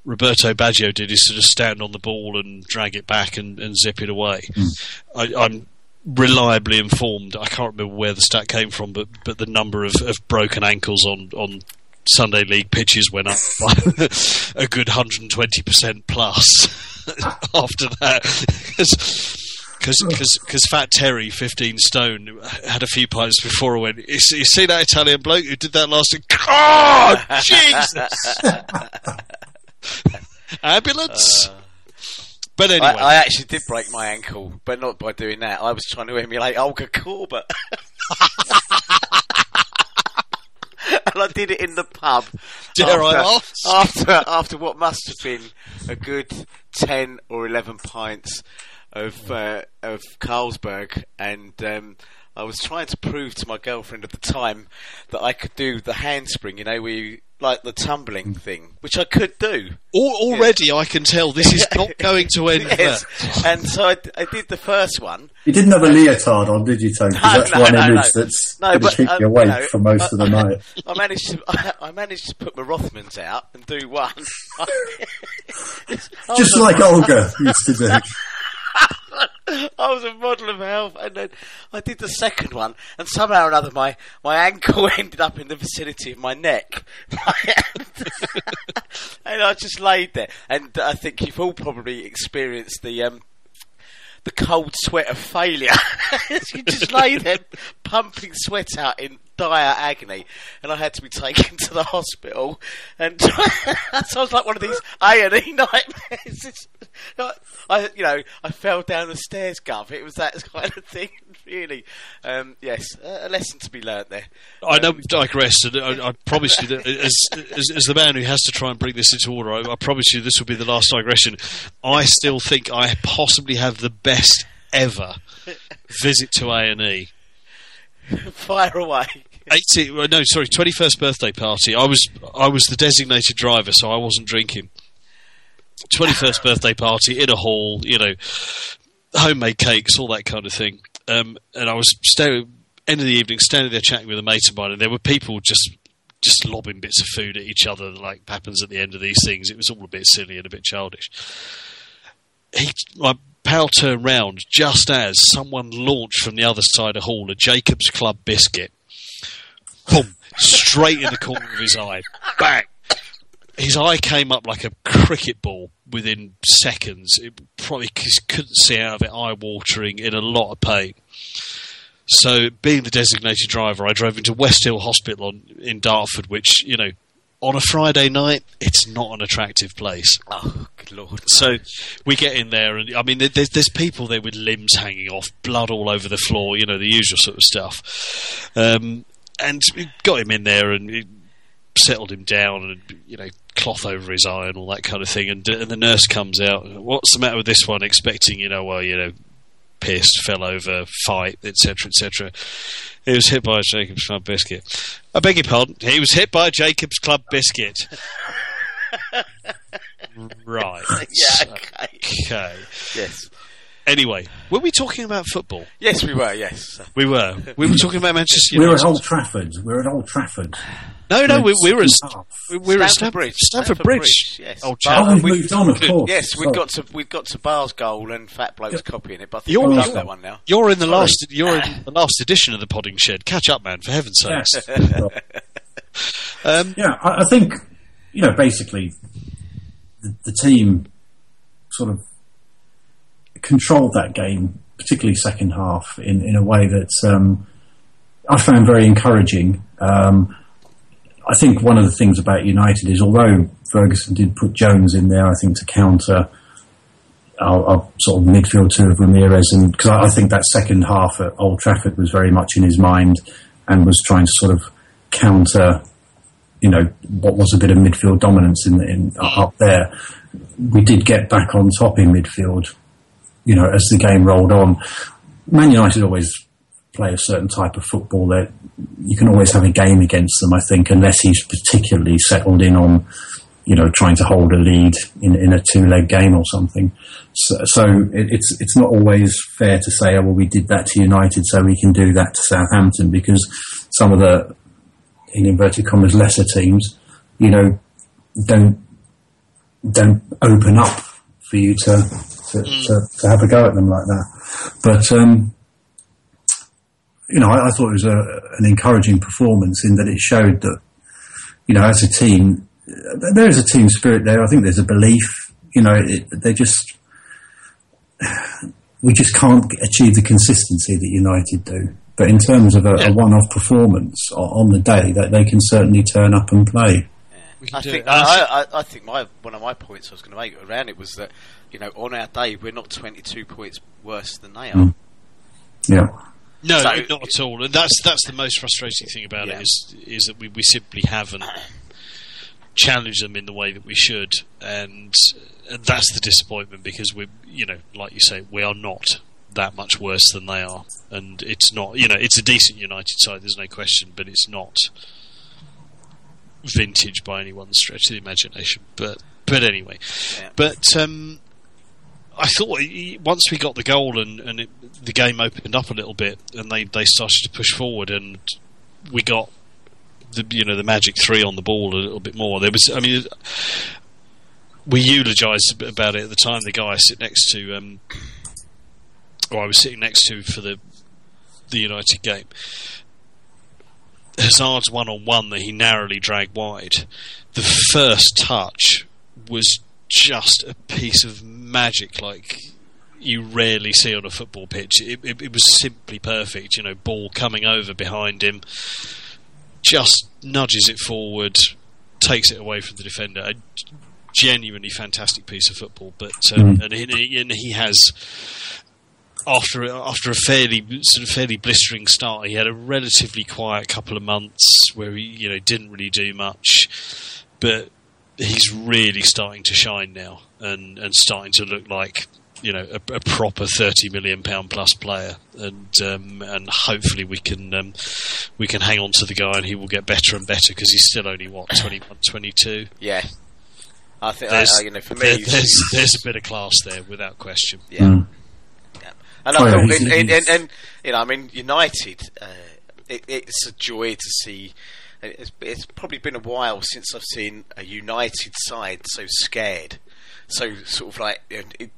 Roberto Baggio did his sort of stand on the ball and drag it back and, and zip it away. Hmm. I, I'm reliably informed. I can't remember where the stat came from, but but the number of, of broken ankles on on Sunday League pitches went up by a good 120% plus after that. Because Fat Terry, 15 stone, had a few pints before I went, you see, you see that Italian bloke who did that last week? Oh, Jesus! Ambulance? Uh, but anyway. I, I actually did break my ankle, but not by doing that. I was trying to emulate Olga Korbut. and I did it in the pub. Dare I after, ask? After, after what must have been a good 10 or 11 pints of, uh, of Carlsberg, and um, I was trying to prove to my girlfriend at the time that I could do the handspring, you know, where you, like the tumbling thing, which I could do. Al- already I can tell this is not going to end Yes. well. and so I, I did the first one. You didn't have a leotard on, did you, Tony? 'Cause No, that's no, one no, image no. that's No, going to but, keep um, you awake you for most of the I- night. I managed to I managed to put my Rothmans out and do one. Just like Olga used to do. I was a model of health, and then I did the second one, and somehow or another my, my ankle ended up in the vicinity of my neck, and I just laid there. And I think you've all probably experienced the um, the cold sweat of failure. you just lay there pumping sweat out in dire agony, and I had to be taken to the hospital. And that sounds like one of these A and E nightmares. It's- I, you know, I fell down the stairs, Gov. It was that kind of thing, really. Um, yes, a lesson to be learnt there. I know we've digressed, and I, I promise you that as, as, as the man who has to try and bring this into order, I, I promise you this will be the last digression. I still think I possibly have the best ever visit to A and E. Fire away. 80, no, sorry, 21st birthday party. I was I was the designated driver, so I wasn't drinking. 21st birthday party in a hall, you know, homemade cakes, all that kind of thing. Um, and I was staring, end of the evening, standing there chatting with a mate of mine, and there were people just just lobbing bits of food at each other, like happens at the end of these things. It was all a bit silly and a bit childish. He, my pal turned round just as someone launched from the other side of the hall a Jacob's Club biscuit boom, straight in the corner of his eye. Bang! His eye came up like a cricket ball within seconds. It probably couldn't see out of it, eye watering, in a lot of pain. So, being the designated driver, I drove into West Hill Hospital on, in Dartford, which, you know, on a Friday night, it's not an attractive place. Oh, good lord. So we get in there, and I mean, there's there's people there with limbs hanging off, blood all over the floor, you know, the usual sort of stuff. Um, and got him in there and settled him down, and you know, cloth over his eye and all that kind of thing. And, and the nurse comes out. What's the matter with this one? Expecting, you know, well, you know, pissed, fell over, fight, etc., etc. He was hit by a Jacob's Club biscuit. I beg your pardon. He was hit by a Jacob's Club biscuit. right. Yeah, okay. Okay. Yes. Anyway, were we talking about football? Yes, we were, yes. We were. We were talking about Manchester We're at Old Trafford. We're at Old Trafford. no, no, we, we were. At, Second we we were at Stamford Stamford Bridge. Stamford Stamford Bridge. Bridge, yes. Old But- Oh, chap. we've we- moved on, of course. Yes, we've got to we've got to Ba's goal and Fat Bloke's copying it, but I You're- we've done you're- that one now. You're in the last. You're in the last edition of the Podding Shed. Catch up, man! For heaven's sakes. Yes. Um, Yeah, I, I think you know basically the, the team sort of controlled that game, particularly second half, in, in a way that um, I found very encouraging. Um, I think one of the things about United is although Ferguson did put Jones in there, I think to counter our, our sort of midfield two of Ramires, and because I, I think that second half at Old Trafford was very much in his mind and was trying to sort of counter you know what was a bit of midfield dominance in, in up there. We did get back on top in midfield, you know, as the game rolled on. Man United always play a certain type of football that you can always have a game against them. I think unless he's particularly settled in on, you know, trying to hold a lead in, in a two-leg game or something. So, so it, it's it's not always fair to say, oh well, we did that to United, so we can do that to Southampton because some of the in inverted commas lesser teams, you know, don't don't open up for you to to, to, to have a go at them like that. But um, you know, I, I thought it was a, an encouraging performance in that it showed that, you know, as a team, there is a team spirit there. I think there's a belief. You know, it, they just we just can't achieve the consistency that United do. But in terms of a, a one-off performance on the day, that they can certainly turn up and play. We can I think I I, I, I think my one of my points I was going to make around it was that you know on our day we're not 22 points worse than they are. Mm. Yeah. No, So- not at all. And that's that's the most frustrating thing about Yeah. it is is that we, we simply haven't challenged them in the way that we should, and, and that's the disappointment because we, you know, like you say, we are not that much worse than they are, and it's not, you know, it's a decent United side. There's no question, but it's not vintage by anyone's stretch of the imagination. But but anyway, Yeah. but um, I thought once we got the goal and, and it, the game opened up a little bit and they, they started to push forward and we got the you know the magic three on the ball a little bit more. There was I mean we eulogised a bit about it at the time. The guy I sit next to, um, or I was sitting next to for the the United game. Hazard's one on one that he narrowly dragged wide. The first touch was just a piece of magic, like you rarely see on a football pitch. It, it, it was simply perfect. You know, ball coming over behind him, just nudges it forward, takes it away from the defender. A genuinely fantastic piece of football. But um, Mm. and, he, and he has after after a fairly sort of fairly blistering start, he had a relatively quiet couple of months where he you know didn't really do much, but he's really starting to shine now and and starting to look like you know a, a proper thirty million pound plus player, and um, and hopefully we can um, we can hang on to the guy and he will get better and better because he's still only what 21, 22. Yeah, I think There's, uh, you know for me, there- there's there's a bit of class there without question. yeah. Mm. And I Oh, yeah, and, and, and, and you know, I mean, United. Uh, it, it's a joy to see. It's, it's probably been a while since I've seen a United side so scared, so sort of like it,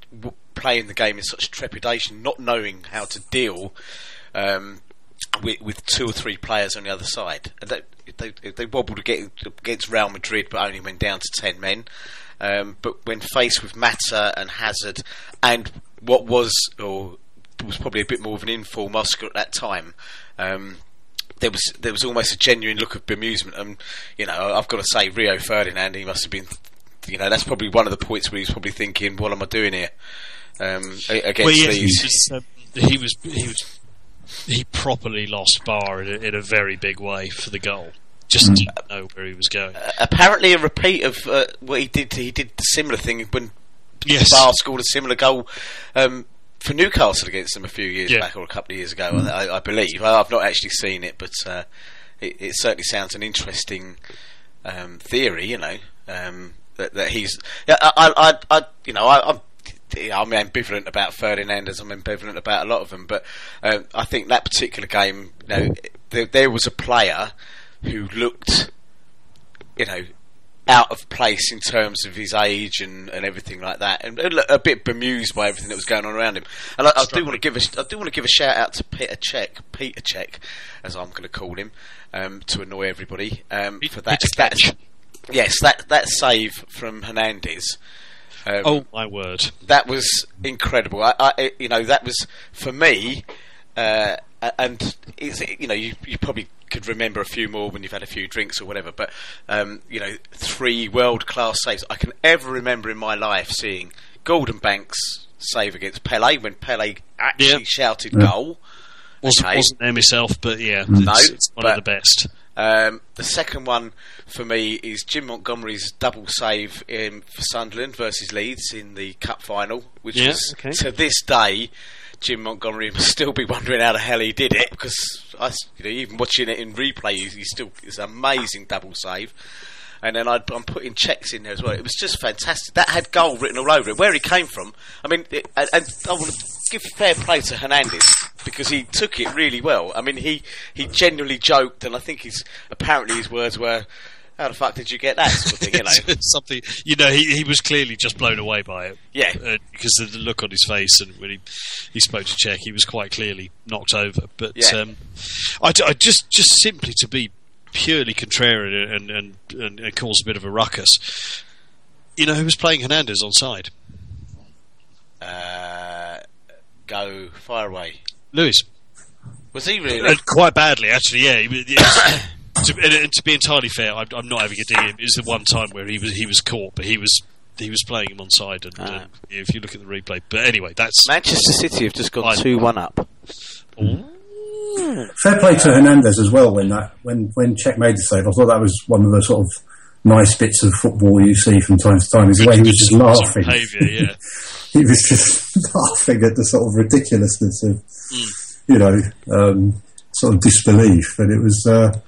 playing the game in such trepidation, not knowing how to deal um, with, with two or three players on the other side. And they, they, they wobbled against, against Real Madrid, but only went down to ten men. Um, but when faced with Mata and Hazard, and what was or was probably a bit more of an informal Oscar at that time, um, there was there was almost a genuine look of bemusement. And you know, I've got to say, Rio Ferdinand, he must have been, you know, that's probably one of the points where he's probably thinking, "What am I doing here?" Um, against Well, yes, these. he's, um, he was he was he properly lost Ba in a, in a very big way for the goal. Just didn't know where he was going. apparently a repeat of uh, what he did. He did the similar thing when Yes. Ba scored a similar goal um, for Newcastle against them a few years Yeah. back or a couple of years ago. I, I believe I, I've not actually seen it, but uh, it, it certainly sounds an interesting um, theory. You know um, that, that he's. Yeah, I, I, I, I you know, I, I'm. I'm ambivalent about Ferdinand as I'm ambivalent about a lot of them, but um, I think that particular game, you know, there, there was a player who looked, you know, out of place in terms of his age and, and everything like that, and a, a bit bemused by everything that was going on around him. And I, I do want to give a I do want to give a shout out to Peter Check, Peter Check, as I'm going to call him, um, to annoy everybody um, for that. That yes, that that save from Hernandez. Um, Oh my word! that was incredible. I, I, you know, that was for me, uh, and it's, you know, you, you probably could remember a few more when you've had a few drinks or whatever. But um, you know, three world class saves I can ever remember in my life seeing Gordon Banks save against Pele when Pele actually Yeah. shouted Yeah. goal. Wasn't, Okay. wasn't there myself, but yeah, No, it's, it's one but- of the best. Um, the second one for me is Jim Montgomery's double save in, for Sunderland versus Leeds in the cup final, which Yeah, was okay. to this day. Jim Montgomery must still be wondering how the hell he did it because I, you know, even watching it in replay, he, he still it's an amazing double save. And then I'd, I'm putting Cech's in there as well. It was just fantastic. That had goal written all over it. Where he came from, I mean, it, and, and I want to give fair play to Hernandez because he took it really well. I mean, he he genuinely joked, and I think his apparently his words were, how the fuck did you get that sort of thing? You know? something. You know, he he was clearly just blown away by it. Yeah. uh, because of the look on his face, and when he he spoke to Cech, he was quite clearly knocked over. But Yeah. um, I, I just just simply to be purely contrarian and and, and and cause a bit of a ruckus. You know, who was playing Hernandez on side? uh, go fire away. Luiz. Was he really? And quite badly, actually. Yeah. He was- it was- to, and, and to be entirely fair, I'm, I'm not having a dig at him. It was the one time where he was he was caught, but he was he was playing him on side. And, Ah. and if you look at the replay, but anyway, that's Manchester City have just gone two one up. Fair play to Hernandez as well when that when when Cech made the save. I thought that was one of the sort of nice bits of football you see from time to time. Is the way he was just laughing. behaviour. Yeah. he was just laughing at the sort of ridiculousness of Hmm. you know um, sort of disbelief. And it was. Uh, it's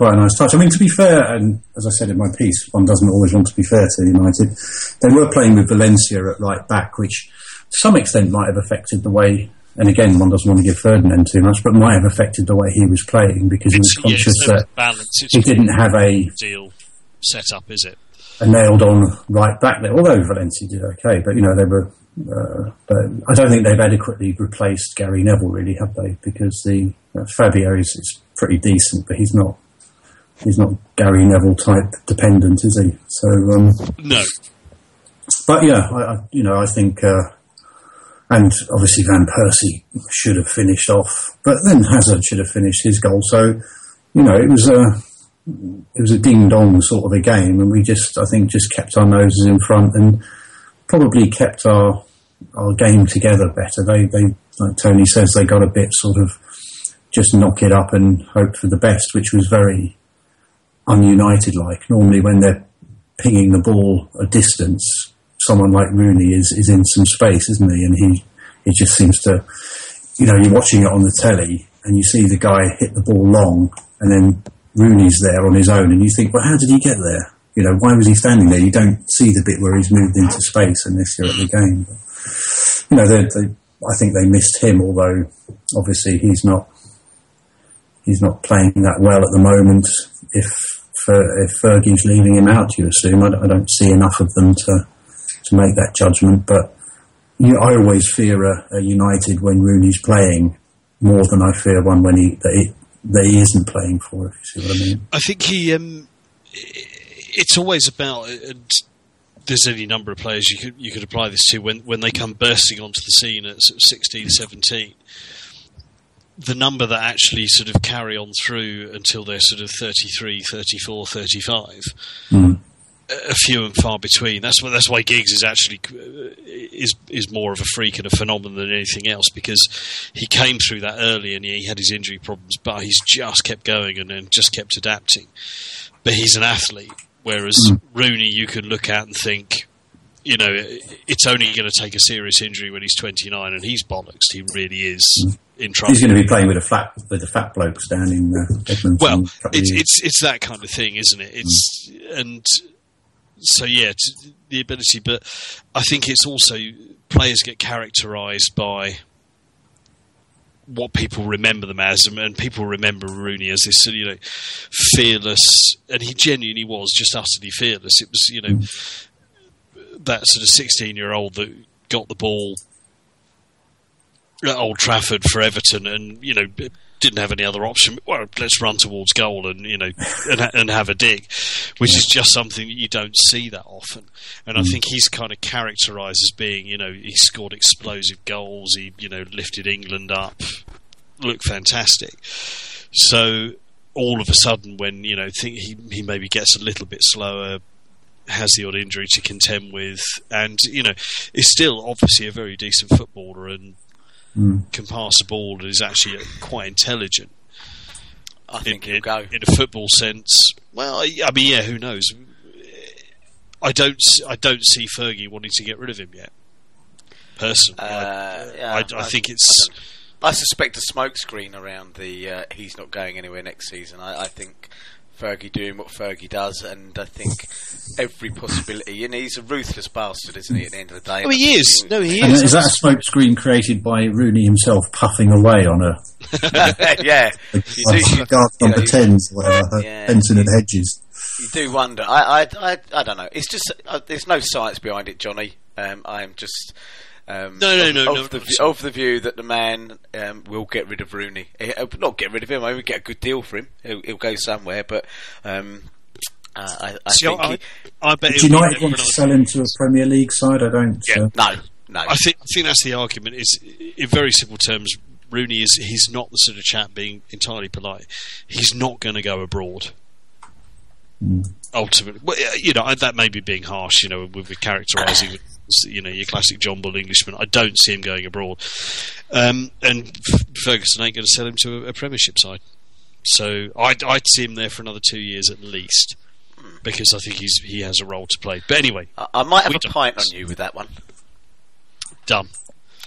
quite a nice touch. I mean, to be fair, and as I said in my piece, one doesn't always want to be fair to United. They were playing with Valencia at right back, which to some extent might have affected the way. And again, one doesn't want to give Ferdinand too much, but might have affected the way he was playing because he was It's, yeah, conscious it's that balance. It's he didn't have a deal set up, is it? a nailed on right back there. Although Valencia did okay, but you know they were. Uh, but I don't think they've adequately replaced Gary Neville, really, have they? Because the uh, Fabio is, is pretty decent, but he's not. He's not Gary Neville type dependent, is he? So, um, No. but yeah, I, I, you know, I think, uh, and obviously Van Persie should have finished off, but then Hazard should have finished his goal. So, you know, it was a it was a ding dong sort of a game, and we just, I think, just kept our noses in front and probably kept our our game together better. They, they, like Tony says, they got a bit sort of just knock it up and hope for the best, which was very un-United like. Normally, when they're pinging the ball a distance, someone like Rooney is, is in some space, isn't he? And he, he just seems to, you know, you're watching it on the telly and you see the guy hit the ball long and then Rooney's there on his own and you think, well, how did he get there? You know, why was he standing there? You don't see the bit where he's moved into space unless you're at the game. But, you know, they, they, I think they missed him, although obviously he's not he's not playing that well at the moment. If if Fergie's leaving him out, you assume I don't, see enough of them to to make that judgment. But you, I always fear a, a United when Rooney's playing more than I fear one when he that, he that he isn't playing for. If you see what I mean. I think he. Um, it's always about, and there's any number of players you could you could apply this to when when they come bursting onto the scene at sort of 16, 17. The number that actually sort of carry on through until they're sort of 33, 34, 35 Mm. a few and far between. That's why that's why Giggs is actually uh, is is more of a freak and a phenomenon than anything else because he came through that early and he had his injury problems, but he's just kept going and then just kept adapting. But he's an athlete, whereas Rooney, you can look at and think. You know, it's only going to take a serious injury when he's 29, and he's bollocks. He really is in trouble. He's going to be playing with a flat with the fat blokes down in uh, Well, in a couple of it's it's it's that kind of thing, isn't it? It's and so yeah, t- the ability, but I think it's also players get characterised by what people remember them as, and, and people remember Rooney as this, you know, fearless, and he genuinely was just utterly fearless. It was, you know, that sort of sixteen-year-old that got the ball at Old Trafford for Everton, and you know didn't have any other option. Well, let's run towards goal and you know and, and have a dig, which is just something that you don't see that often. And I mm. think he's kind of characterised as being, you know, he scored explosive goals. He you know lifted England up, looked fantastic. So all of a sudden, when you know think he he maybe gets a little bit slower. Has the odd injury to contend with, and you know, is still obviously a very decent footballer and can pass a ball and is actually quite intelligent I in, think he'll in, go. in a football sense. Well, I I mean, yeah, who knows? I don't, s- I don't see Fergie wanting to get rid of him yet. Personally, I, Uh, yeah, I, I think it's. I, I suspect a smokescreen around the uh, he's not going anywhere next season. I, I think Fergie doing what Fergie does, and I think every possibility. And he's a ruthless bastard, isn't he? At the end of the day, Oh, he is. No, he And is. is that a smoke screen created by Rooney himself puffing away on a yeah, you do, you, guard you know, number tens, or whatever, Yeah. Benson and Hedges? you do wonder. I, I, I, I don't know. It's just uh, there's no science behind it, Johnny. Um, I am just. Um, No, no, of, no, of no, the, not view- of the view that the man um, will get rid of Rooney. Eh, uh, not get rid of him. I mean, get a good deal for him. He'll, he'll go somewhere. But um, uh, I, I See, think I, he, I bet Do he'll be United want to sell him to a Premier League side? I don't. Yeah. Uh, no, no. I think I think that's the argument. Is in very simple terms, Rooney is he's not the sort of chap being entirely polite. He's not going to go abroad. Ultimately, well, you know that may be being harsh. You know, with, with characterising, you know, your classic John Bull Englishman. I don't see him going abroad, um, and Ferguson ain't going to sell him to a, a Premiership side. So I'd, I'd see him there for another two years at least, because I think he's he has a role to play. But anyway, I, I might have a don't- pint on you with that one. done.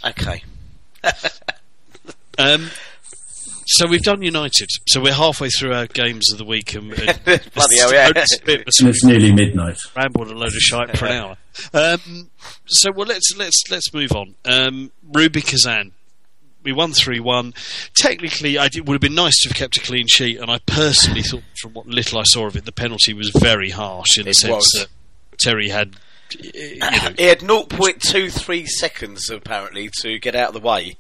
Okay. Um, so we've done United. So we're halfway through our games of the week, and, and Bloody hell, yeah. it's a bit of a and it's nearly midnight. rambled a load of shite for an hour. Um, so well, let's let's let's move on. Um, Rubin Kazan. We won three one. Technically, I did, would have been nice to have kept a clean sheet, and I personally thought, from what little I saw of it, the penalty was very harsh in the sense was. that Terry had, you know, He had 0.23 seconds apparently to get out of the way.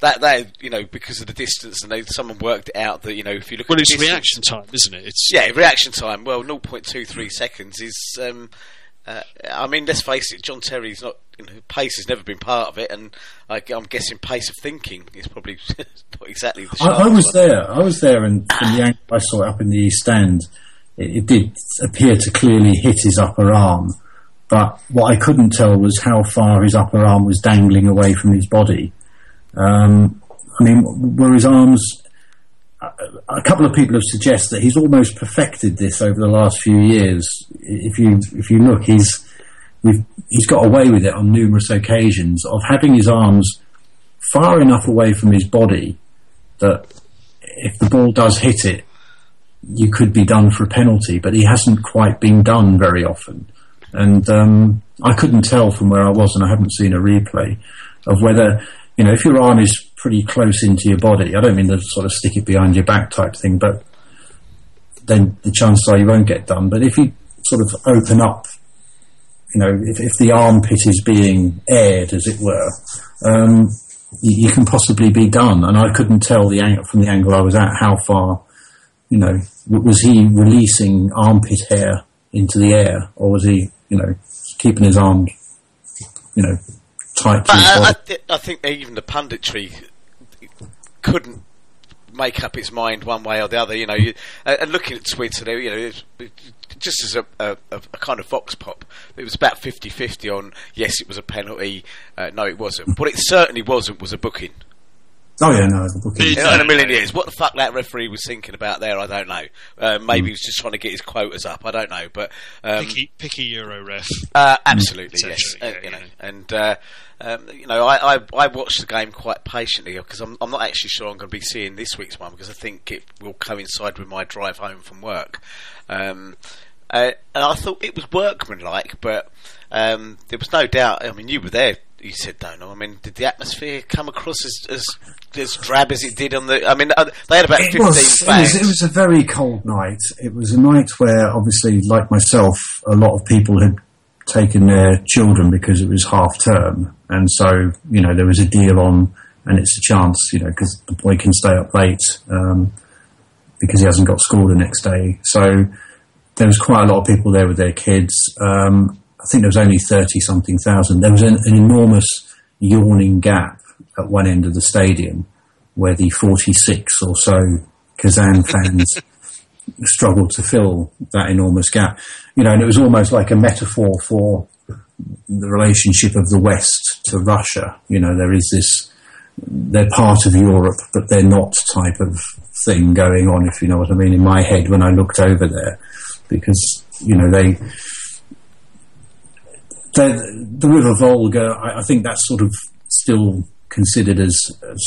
That that you know because of the distance, and they, someone worked it out that you know if you look well, at it's the distance, reaction time, isn't it? It's Yeah, reaction time. Well, 0.23 seconds is. Um, uh, I mean, let's face it. John Terry's not. You know, pace has never been part of it, and I, I'm guessing pace of thinking is probably not exactly the. I, I was one. there. I was there, and from the angle I saw it up in the east stand, it, it did appear to clearly hit his upper arm. But what I couldn't tell was how far his upper arm was dangling away from his body. Um, I mean, were his arms? A couple of people have suggested that he's almost perfected this over the last few years. If you if you look, he's he's got away with it on numerous occasions of having his arms far enough away from his body that if the ball does hit it, you could be done for a penalty, but he hasn't quite been done very often. And um, I couldn't tell from where I was, and I haven't seen a replay of whether, you know, if your arm is pretty close into your body, I don't mean the sort of stick it behind your back type thing, but then the chances are you won't get done. But if you sort of open up, you know, if, if the armpit is being aired, as it were, um, you, you can possibly be done. And I couldn't tell the from the angle I was at how far, you know, was he releasing armpit hair into the air, or was he, you know, keeping his arms, you know, to But I, I? I think even the punditry couldn't make up its mind one way or the other. You know, you, and and looking at Twitter, you know, it- just as a, a, a a kind of vox pop, it was about 50-50 on yes, it was a penalty, uh, no, it wasn't. What it certainly wasn't was a booking. Oh yeah, no, the booking. It- In, in a million years, what the fuck that referee was thinking about there, I don't know. Uh, maybe he was just trying to get his quotas up. I don't know, but um, picky, picky Euro ref. uh, absolutely, yes. Essentially, Uh, yeah, you know, yeah. and uh, um, you know, I, I I watched the game quite patiently because I'm I'm not actually sure I'm going to be seeing this week's one because I think it will coincide with my drive home from work. Um, uh, and I thought it was workmanlike, but um, there was no doubt. I mean, you were there. You said, "Don't know." I mean, did the atmosphere come across as as, as drab as it did on the? I mean, uh, they had about It fifteen was, it, fans. was, it was a very cold night. It was a night where, obviously, like myself, a lot of people had taken their children because it was half term. And so, you know, there was a deal on, and it's a chance, you know, because the boy can stay up late um, because he hasn't got school the next day. So there was quite a lot of people there with their kids. Um, I think there was only 30 something thousand. There was an, an enormous yawning gap at one end of the stadium where the 46 or so Kazan fans struggled to fill that enormous gap. You know, and it was almost like a metaphor for the relationship of the West to Russia. You know, there is this, they're part of Europe, but they're not type of thing going on, if you know what I mean, in my head when I looked over there. Because, you know, they, the, the River Volga, I, I think that's sort of still considered as, as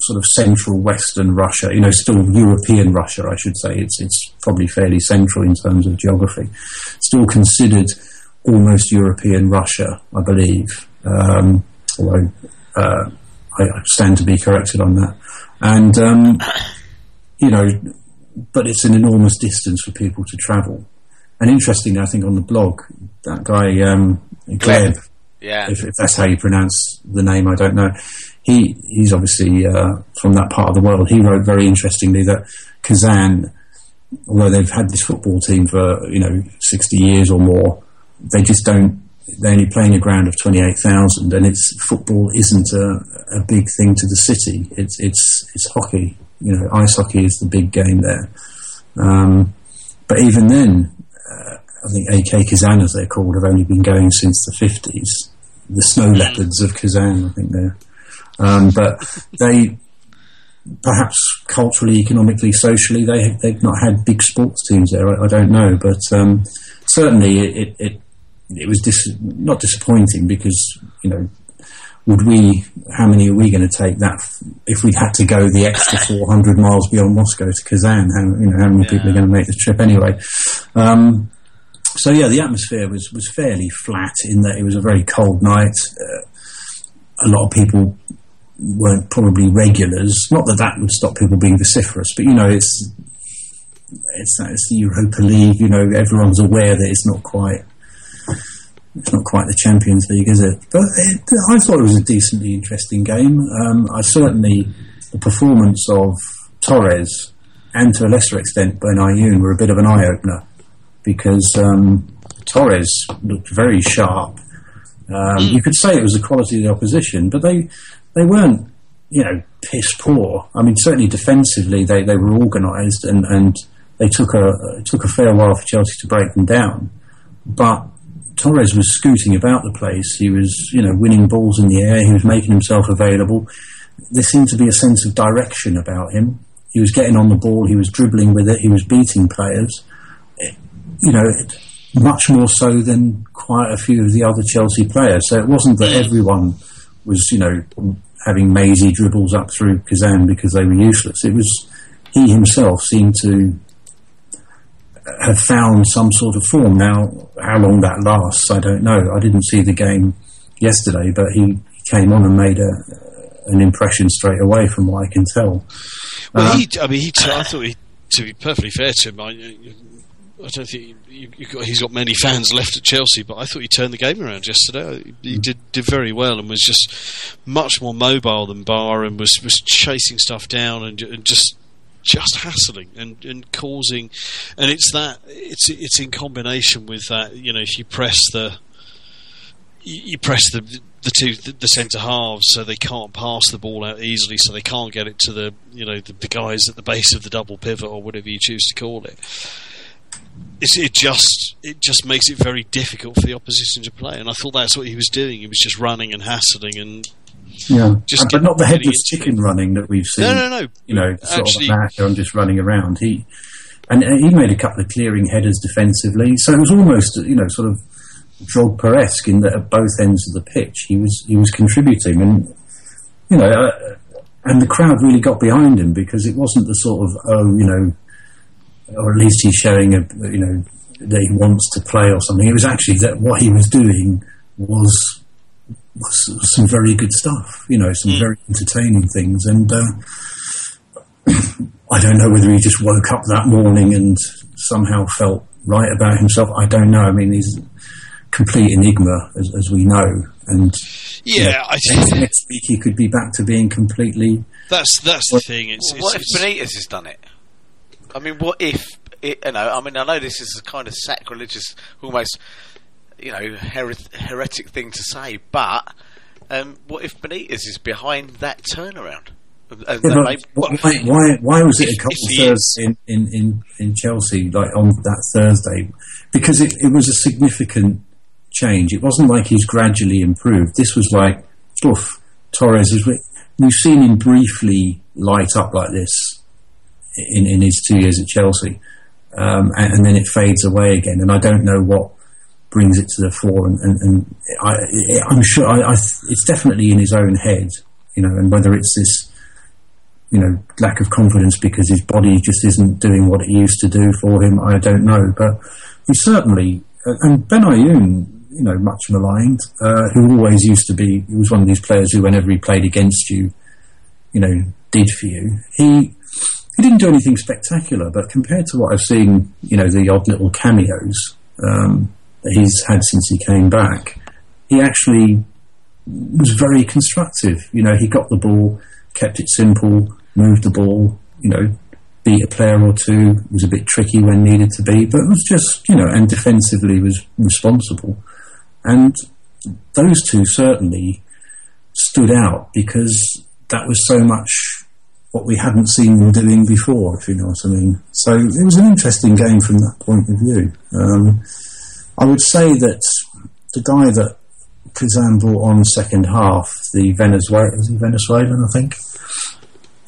sort of central Western Russia, you know, still European Russia, I should say. It's, it's probably fairly central in terms of geography. Still considered almost European Russia, I believe. Um, although, uh, I, I stand to be corrected on that. And, um, you know, but it's an enormous distance for people to travel. and interestingly, I think on the blog, that guy um, Gleb, Yeah. if, if that's how you pronounce the name, I don't know. He he's obviously uh, from that part of the world. He wrote very interestingly that Kazan, although they've had this football team for you know sixty years or more, they just don't. They're only playing a ground of twenty eight thousand, and it's football isn't a, a big thing to the city. It's it's it's hockey. You know, ice hockey is the big game there. Um, but even then, uh, I think AK Kazan, as they're called, have only been going since the fifties. The snow leopards of Kazan, I think they're. Um, but they, perhaps culturally, economically, socially, they they've not had big sports teams there. I, I don't know, but um, certainly it it, it, it was dis- not disappointing because you know would we? How many are we going to take that f- if we had to go the extra 400 miles beyond Moscow to Kazan? How, you know, how many people are going to make the trip anyway? Um, so yeah, the atmosphere was was fairly flat in that it was a very cold night. Uh, a lot of people weren't probably regulars. Not that that would stop people being vociferous, but you know, it's it's that it's the Europa League. You know, everyone's aware that it's not quite it's not quite the Champions League, is it? But it, I thought it was a decently interesting game. Um, I certainly the performance of Torres and to a lesser extent Ben were a bit of an eye opener because um, Torres looked very sharp. Um, You could say it was the quality of the opposition, but they they weren't you know piss poor. I mean, certainly defensively they, they were organised and, and they took a it took a fair while for Chelsea to break them down, but Torres was scooting about the place. He was, you know, winning balls in the air. He was making himself available. There seemed to be a sense of direction about him. He was getting on the ball. He was dribbling with it. He was beating players. You know, much more so than quite a few of the other Chelsea players. So it wasn't that everyone was, you know, having mazy dribbles up through Kazan because they were useless. It was he himself seemed to have found some sort of form. Now, how long that lasts, I don't know. I didn't see the game yesterday, but he came on and made a, an impression straight away, from what I can tell. Well, Um, he, I mean, he. I thought he, to be perfectly fair to him, I, I don't think you, you got, he's got many fans left at Chelsea, but I thought he turned the game around yesterday. He hmm. did did very well and was just much more mobile than Ba and was was chasing stuff down and, and just just hassling and, and causing and it's that it's it's in combination with that you know if you press the you, press the the two the, centre halves so they can't pass the ball out easily so they can't get it to the you know the, the guys at the base of the double pivot or whatever you choose to call it it just it just makes it very difficult for the opposition to play and I thought that's what he was doing. He was just running and hassling and yeah, just Uh, but not the headless chicken running that we've seen. no no. no you know, sort Actually- of amateur and just running around. He and, and he made a couple of clearing headers defensively, so it was almost you know sort of Drogba-esque in that at both ends of the pitch he was he was contributing, and you know, uh, and the crowd really got behind him because it wasn't the sort of oh you know, or at least he's showing a you know that he wants to play or something. It was actually that what he was doing was was, was some very good stuff, you know, some very entertaining things. And uh, I don't know whether he just woke up that morning and somehow felt right about himself. I don't know. I mean, he's a complete enigma, as, as we know. And yeah I next, think next week he could be back to being completely. that's that's the thing it's, what it's, if Benitez has done it? I mean, what if it, you know? I mean, I know this is a kind of sacrilegious, almost you know, heret- heretic thing to say, but um, what if Benitez is behind that turnaround? Yeah, but why, why, why was it a couple of Thursdays in, in, in, in Chelsea, like on that Thursday? Because it, it was a significant change. It wasn't like he's gradually improved. This was like, oof, Torres is. We've seen him briefly light up like this in, in his two years at Chelsea, um, and, and then it fades away again. And I don't know what brings it to the fore. And, and, and I, I'm sure I, I, it's definitely in his own head, you know. And whether it's this you know, lack of confidence because his body just isn't doing what it used to do for him. I don't know, but he certainly and Benayoun, you know, much maligned, uh, who always used to be. He was one of these players who, whenever he played against you, you know, did for you. He he didn't do anything spectacular, but compared to what I've seen, you know, the odd little cameos um, that he's had since he came back, he actually was very constructive. You know, he got the ball, kept it simple, moved the ball, you know, beat a player or two, was a bit tricky when needed to be, but it was just, you know, and defensively was responsible. And those two certainly stood out because that was so much what we hadn't seen them doing before, if you know what I mean. So it was an interesting game from that point of view. Um, I would say that the guy that Kazan brought on second half, the Venezuelan, was he Venezuelan, I think?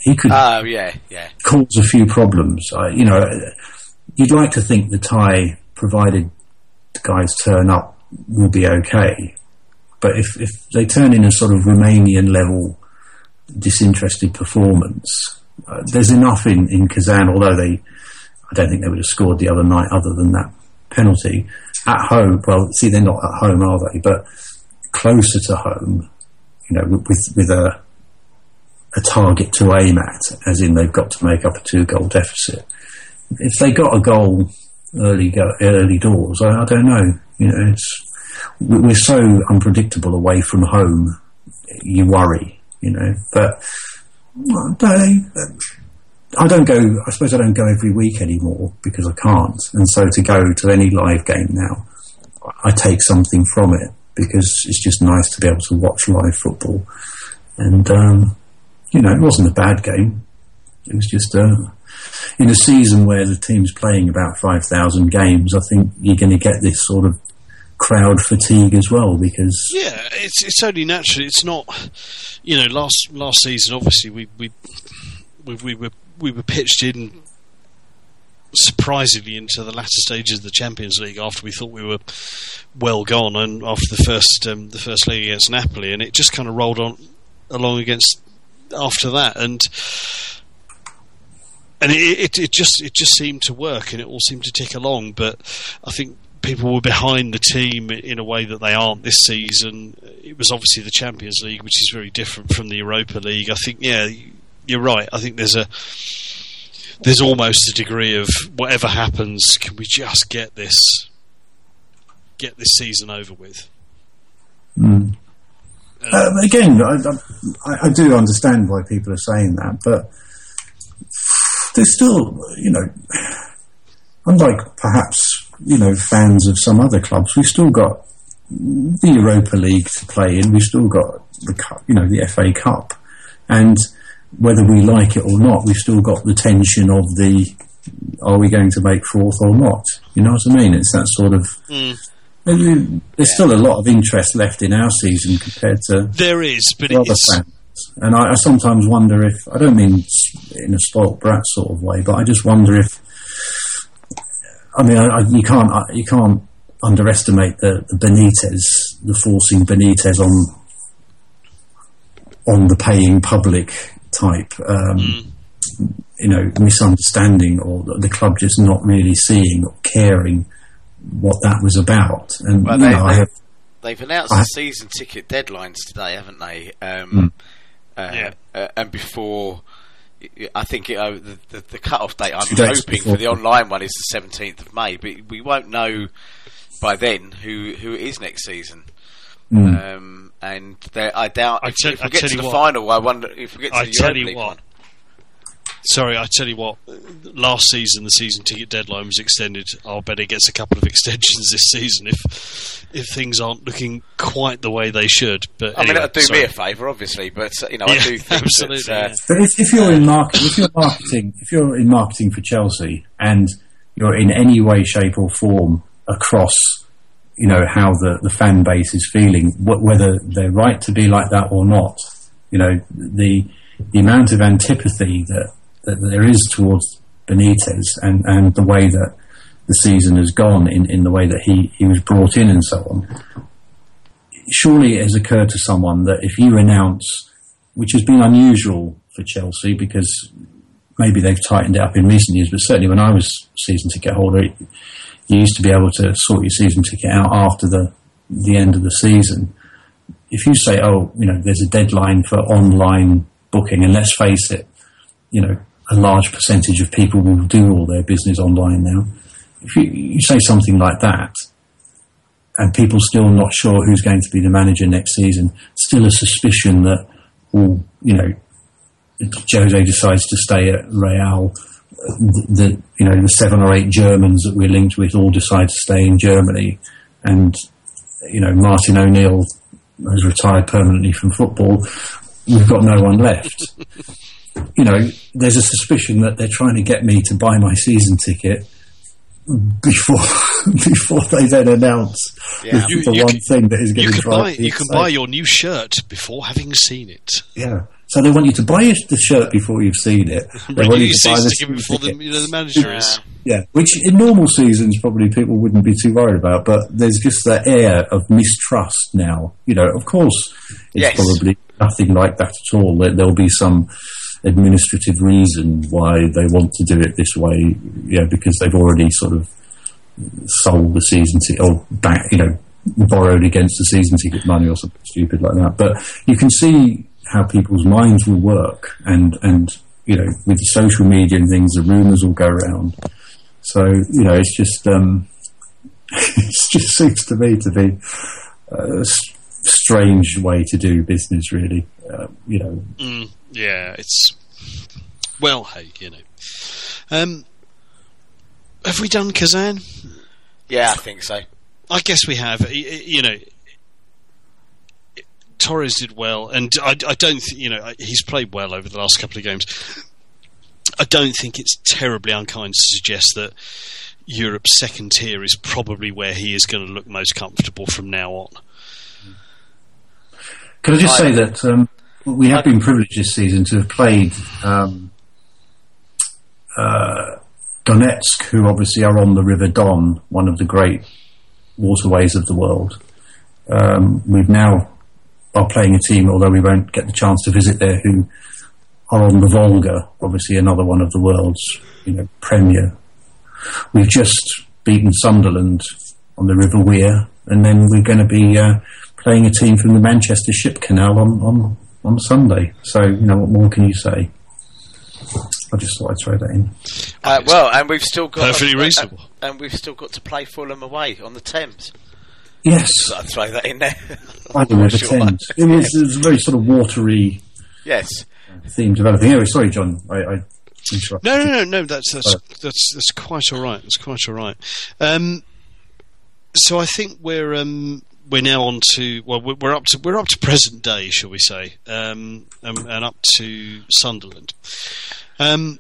He could Oh, yeah, yeah. cause a few problems. I, you know, you'd like to think the tie, provided the guys turn up, will be okay. But if, if they turn in a sort of Romanian level disinterested performance, uh, there's enough in, in Kazan, although they, I don't think they would have scored the other night other than that penalty. At home, well, see, they're not at home, are they? But closer to home, you know, with, with a, a target to aim at, as in they've got to make up a two goal deficit. If they got a goal early go, early doors, I, I don't know. You know, it's we- we're so unpredictable away from home. You worry, you know. But well, they, I don't go. I suppose I don't go every week anymore because I can't. And so to go to any live game now, I take something from it because it's just nice to be able to watch live football. And um, you know, it wasn't a bad game. It was just uh, in a season where the team's playing about five thousand games. I think you're going to get this sort of crowd fatigue as well because Yeah, it's it's only natural. It's not, you know, last last season. Obviously, we we we, we were we were pitched in surprisingly into the latter stages of the Champions League after we thought we were well gone, and after the first um, the first leg against Napoli, and it just kind of rolled on along against after that, and and it, it it just it just seemed to work, and it all seemed to tick along. But I think people were behind the team in a way that they aren't this season. It was obviously the Champions League, which is very different from the Europa League. I think, yeah, you're right. I think there's a there's almost a degree of whatever happens, can we just get this get this season over with? Mm. Um, again, I, I, I do understand why people are saying that, but there's still, you know, unlike perhaps, you know, fans of some other clubs, we've still got the Europa League to play in. We've still got the cup, you know, the FA Cup, and whether we like it or not, we've still got the tension of the are we going to make fourth or not? You know what I mean? It's that sort of. Mm. There's still a lot of interest left in our season compared to There is, but other it's fans. And I, I sometimes wonder if I don't mean in a spoilt brat sort of way, but I just wonder if I mean I, I, you can't I, you can't underestimate the, the Benitez, the forcing Benitez on on the paying public type, um, you know, misunderstanding or the, the club just not really seeing or caring what that was about. And Well, you they- know, I they- have They've announced I- the season ticket deadlines today, haven't they? Um, uh, Yeah. uh, and before, y- y- I think it, uh, the, the, the cut-off date. I'm hoping before. for the online one is the 17th of May, but we won't know by then who who it is next season. Mm. Um, and there, I doubt I if, tell- if I get to you the what. final. I wonder if we get to I the tell Europa you League what. one. Sorry, I tell you what. Last season, the season ticket deadline was extended. I'll bet it gets a couple of extensions this season if if things aren't looking quite the way they should. But I mean, anyway, it'll do sorry. me a favour, obviously, but uh, you know, I do think absolutely, that. Uh. But if, if you're in market, if you're marketing, if you're in marketing for Chelsea, and you're in any way, shape, or form across, you know how the, the fan base is feeling, wh- whether they're right to be like that or not, you know the the amount of antipathy that, that there is towards Benitez and, and the way that the season has gone in, in the way that he, he was brought in and so on. Surely it has occurred to someone that if you announce which has been unusual for Chelsea because maybe they've tightened it up in recent years, but certainly when I was season ticket holder, you used to be able to sort your season ticket out after the the end of the season. If you say, "Oh, you know, there's a deadline for online booking," and let's face it, you know, a large percentage of people will do all their business online now. If you, you say something like that, and people still not sure who's going to be the manager next season, still a suspicion that, all you know, Jose decides to stay at Real, the you know the seven or eight Germans that we're linked with all decide to stay in Germany, and you know Martin O'Neill has retired permanently from football. We've got no one left. you know, there's a suspicion that they're trying to get me to buy my season ticket before before they then announce Yeah. the, the one thing that is going You to can drive buy you can buy your new shirt before having seen it. Yeah. So they want you to buy the shirt before you've seen it. They Bring want you to buy the ticket before the you know the manager Yeah. is. Yeah, which in normal seasons probably people wouldn't be too worried about, but there's just that air of mistrust now. You know, of course, it's Yes. probably nothing like that at all. There, there'll be some administrative reason why they want to do it this way. Yeah, because they've already sort of sold the season ticket or back, you know, borrowed against the season ticket money or something stupid like that. But you can see how people's minds will work, and and you know, with social media and things, the rumours will go around. So you know, it's just um, it just seems to me to be a strange way to do business. Really, uh, you know, Mm, yeah, it's well, hey, you know. Um, have we done Kazan? Yeah, I think so. I guess we have. Y- y- You know, Torres did well, and I, I don't. Th- you know, he's played well over the last couple of games. I don't think it's terribly unkind to suggest that Europe's second tier is probably where he is going to look most comfortable from now on. Can I just I- say that um, we have been privileged this season to have played um, uh, Donetsk, who obviously are on the River Don, one of the great waterways of the world. Um, we've now are playing a team, although we won't get the chance to visit there, who are on the Volga, obviously another one of the world's you know premier. We've just beaten Sunderland on the River Wear, and then we're going to be uh, playing a team from the Manchester Ship Canal on, on, on Sunday. So, you know, what more can you say? I just thought I'd throw that in. Uh, well, and we've still got Perfectly uh, reasonable. uh, and we've still got to play Fulham away on the Thames. Yes, So I'd throw that in there. by the River Sure. Thames. It was, it was a very sort of watery yes. theme developing. Anyway, sorry, John. I, I No, no, no, no. That's that's that's that's quite all right. That's quite all right. Um, so I think we're um, we're now on to well, we're, up to we're up to present day, shall we say, um, um, and up to Sunderland. Um,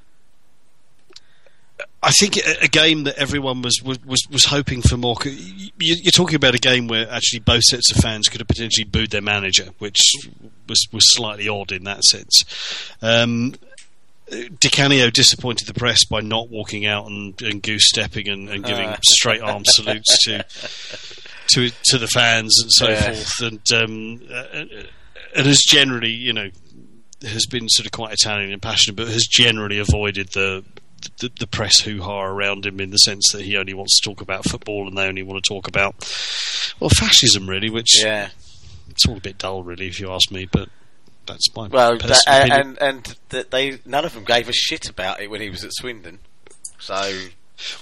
I think a, game that everyone was was was, hoping for more. you- You're talking about a game where actually both sets of fans could have potentially booed their manager, which was was slightly odd in that sense. Um, Di Canio disappointed the press by not walking out and, and goose stepping and, and giving Ah. straight arm salutes to to to the fans and so Yeah. forth, and um, uh, and has generally, you know, has been sort of quite Italian and passionate, but has generally avoided the. The, the press hoo ha around him in the sense that he only wants to talk about football and they only want to talk about well fascism really, which Yeah. it's all a bit dull really if you ask me, but that's my Well, that, and and that they none of them gave a shit about it when he was at Swindon. So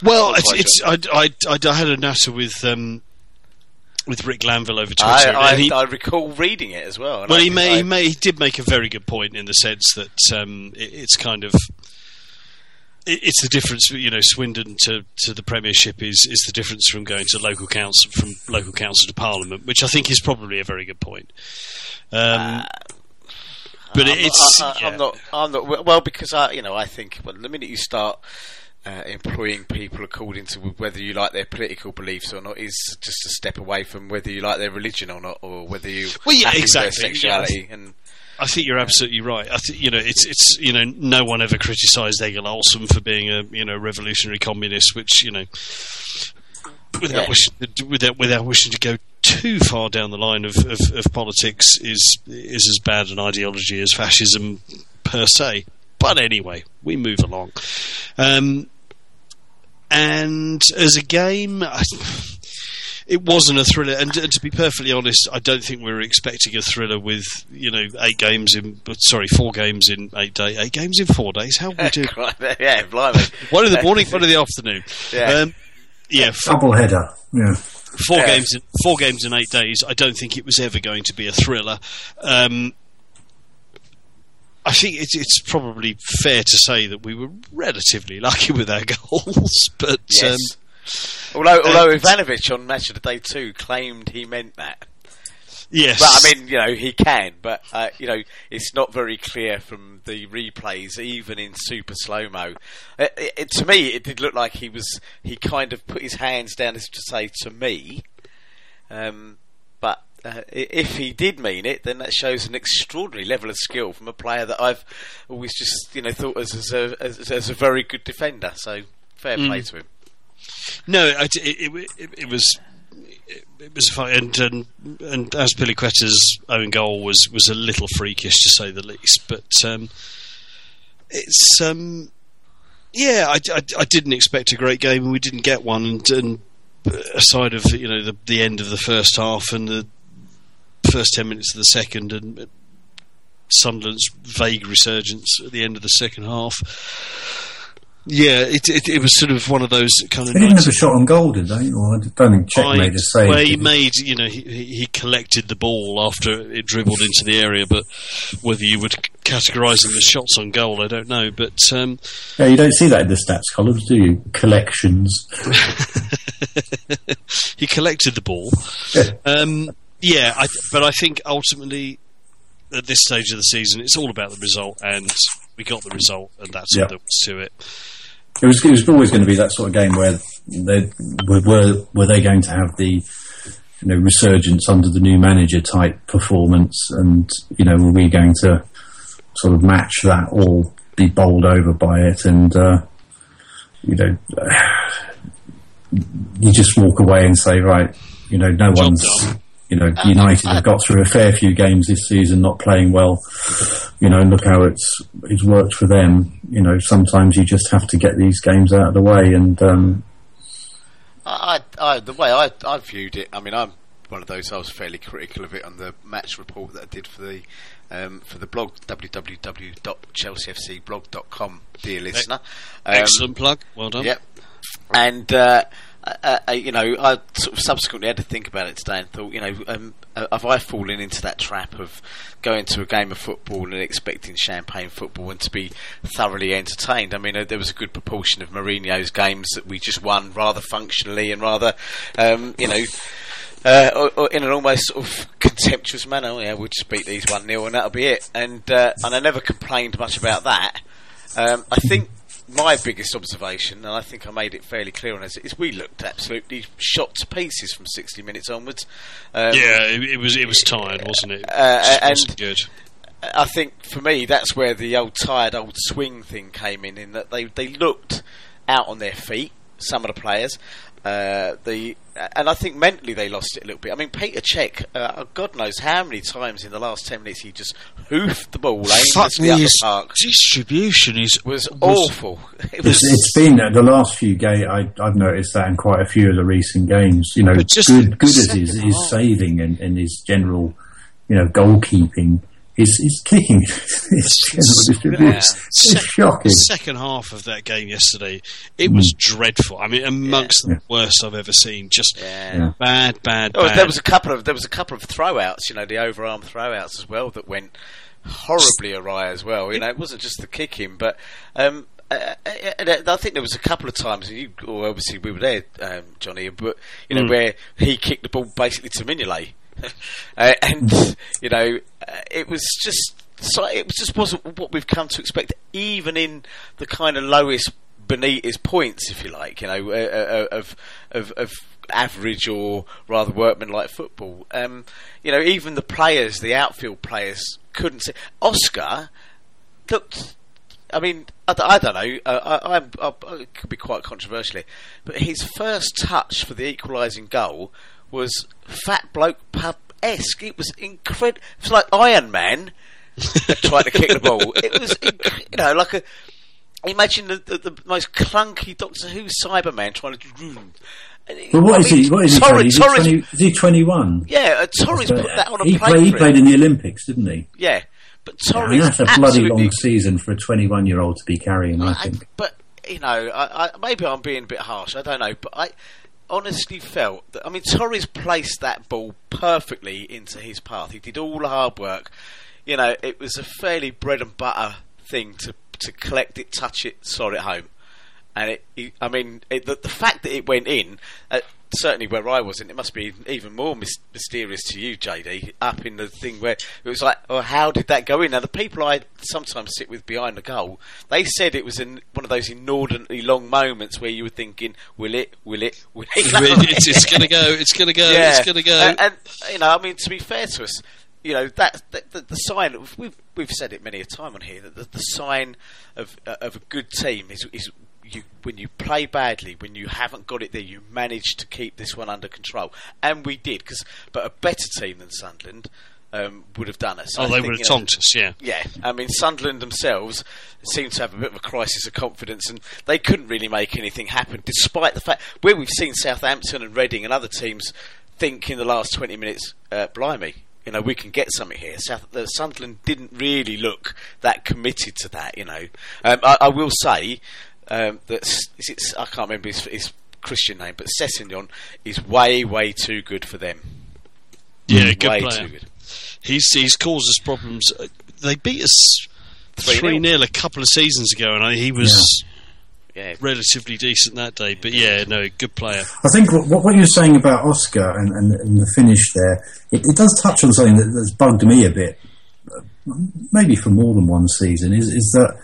Well, it's, it's I, I, I, I had a natter with um, with Rick Lanville over Twitter, I, I, he, I recall reading it as well. well, he think may, I- he may he did make a very good point in the sense that um, it, it's kind of it, it's the difference, you know, Swindon to, to the Premiership is is the difference from going to local council from local council to Parliament, which I think is probably a very good point. Um, but I'm it's not, I, yeah. am not. I'm not. Well, because I, you know, I think well, the minute you start uh, employing people according to whether you like their political beliefs or not is just a step away from whether you like their religion or not, or whether you Well, yeah, happy with their exactly, yeah. And I think you're absolutely right. I think you know it's it's you know no one ever criticised Egil Olsen for being a you know revolutionary communist, which you know without Yeah. wishing to, without without wishing to go too far down the line of, of, of politics is is as bad an ideology as fascism per se. But anyway, we move along. Um, and as a game, it wasn't a thriller. And, and to be perfectly honest, I don't think we were expecting a thriller with you know eight games in, sorry, four games in eight days, eight games in four days. How we do? yeah, blimey. one in the morning, one in the afternoon. Yeah. Um, yeah, four, Double header. Yeah. four Yeah. games, in, four games in eight days. I don't think it was ever going to be a thriller. Um, I think it's, it's probably fair to say that we were relatively lucky with our goals, but Yes. um, although, although Ivanovic on Match of the Day 2 claimed he meant that. yes, But I mean, you know, he can, but uh, you know, it's not very clear from the replays, even in super slow mo. It- to me, it did look like he was he kind of put his hands down as to say to me. Um, uh, if he did mean it, then that shows an extraordinary level of skill from a player that I've always just you know thought as, as a as, as a very good defender. So fair play to him. No, it, it, it, it was it, was fine, and, and and Azpilicueta's own goal was was a little freakish to say the least, but um, it's um, yeah, I, I, I didn't expect a great game, and we didn't get one, and, and aside of you know the the end of the first half and the first ten minutes of the second, and Sunderland's vague resurgence at the end of the second half. Yeah, it, it it was sort of one of those kind of They didn't nights have a shot on goal, did they? Or I don't think Cech made a save. where he made, you know, he, he he collected the ball after it dribbled into the area, but whether you would categorise them as shots on goal, I don't know. But um, Yeah, you don't see that in the stats columns, do you? Collections. he collected the ball. Yeah. Um, yeah, I, but I think ultimately at this stage of the season, it's all about the result, and we got the result, and that's Yeah. all there was to it. It was, it was always going to be that sort of game where they were, were were they going to have the you know resurgence under the new manager type performance, and you know were we going to sort of match that or be bowled over by it, and uh, you know you just walk away and say right, you know no Job one's. done. You know, United have got through a fair few games this season, not playing well. You know, look how it's it's worked for them. You know, sometimes you just have to get these games out of the way, and um, I, I, the way I, I viewed it, I mean, I'm one of those. I was fairly critical of it on the match report that I did for the um, for the blog www.chelseafcblog.com, dear listener. Um, Excellent plug. Well done. Yep. And uh, uh, uh, you know, I sort of subsequently had to think about it today and thought, you know, um, uh, have I fallen into that trap of going to a game of football and expecting champagne football and to be thoroughly entertained? I mean, uh, there was a good proportion of Mourinho's games that we just won rather functionally and rather, um, you know. Uh, or, or in an almost sort of contemptuous manner, oh, yeah, we'll just beat these one 0 and that'll be it. And uh, and I never complained much about that. Um, I think my biggest observation, and I think I made it fairly clear on this, is we looked absolutely shot to pieces from 60 minutes onwards. Um, Yeah, it, it was it was tired, wasn't it? Uh, Just and- wasn't good. I think for me, that's where the old tired old swing thing came in. In that they they looked out on their feet, some of the players. Uh, the and I think mentally they lost it a little bit. I mean, Peter Cech, uh, God knows how many times in the last ten minutes he just hoofed the ball Fuck aimlessly up the park. distribution is Was awful. It it's, was it's been uh, the last few games. I've noticed that in quite a few of the recent games. You know, just good good as second his, his saving and, and his general, you know, goalkeeping. His, his kicking, his general distribution. Yeah. It's Sec- shocking. second half of that game yesterday, it was dreadful. I mean, amongst Yeah. the worst I've ever seen. Just Yeah. Yeah. bad, bad, Oh, bad. there was a couple of there was a couple of throwouts, you know, the overarm throwouts as well that went horribly awry as well. You know, it wasn't just the kicking, but um, uh, uh, uh, I think there was a couple of times, and you, well, obviously we were there, um, Johnny, but you know Mm. where he kicked the ball basically to Mignolet, uh, and you know uh, it was just so it just wasn't what we've come to expect, even in the kind of lowest Benitez points, if you like, you know, uh, uh, of of of average or rather workmanlike football. Um, you know, even the players, the outfield players, couldn't see. Oscar looked. I mean, I don't know. Uh, I, I, it could be quite controversial, here, but his first touch for the equalising goal was fat bloke pub esque. It was incredible. It was like Iron Man trying to kick the ball. It was, inc- you know, like a. Imagine the, the, the most clunky Doctor Who Cyberman trying to. But what I is mean, he? What is he? Torres- Tony? Is, he Torres- 20, is he 21? yeah, uh, Torres put that on a he, plate. play, he played in the Olympics, didn't he? Yeah, but I Torres mean, that's a bloody long season for a 21 year old to be carrying, I I, think. but you know, I, I, maybe I'm being a bit harsh. I don't know, but I honestly felt that. I mean, Torres placed that ball perfectly into his path. He did all the hard work. You know, it was a fairly bread and butter thing to to collect it, touch it, sort it home. And it, I mean, it, the, the fact that it went in, uh, certainly where I was, and it must be even more mys- mysterious to you, JD, up in the thing where it was like, oh, how did that go in? Now, the people I sometimes sit with behind the goal, they said it was in one of those inordinately long moments where you were thinking, will it, will it, will it? You know what I mean? it's, it's going to go. It's going to go. It's going to go. And, and you know, I mean, to be fair to us, you know that, that the, the sign we've we've said it many a time on here that the, the sign of uh, of a good team is is you when you play badly when you haven't got it there you manage to keep this one under control and we did because but a better team than Sunderland um, would have done us. oh, I they think, would have tonked us. Yeah. yeah, I mean Sunderland themselves seem to have a bit of a crisis of confidence, and they couldn't really make anything happen, despite the fact where we've seen Southampton and Reading and other teams think in the last twenty minutes, uh, blimey, you know we can get something here. South uh, Sunderland didn't really look that committed to that, you know. Um, I, I will say um, that s- it, I can't remember his, his Christian name, but Sessegnon is way way too good for them. Yeah, good way player. too good. He's he's caused us problems. Uh, They beat us 3-0. three 0 a couple of seasons ago, and I, he was Yeah, relatively decent that day. But yeah, no, good player. I think what, what what you're saying about Oscar and, and, and the finish there, it, it does touch on something that, that's bugged me a bit, uh, maybe for more than one season, is, is that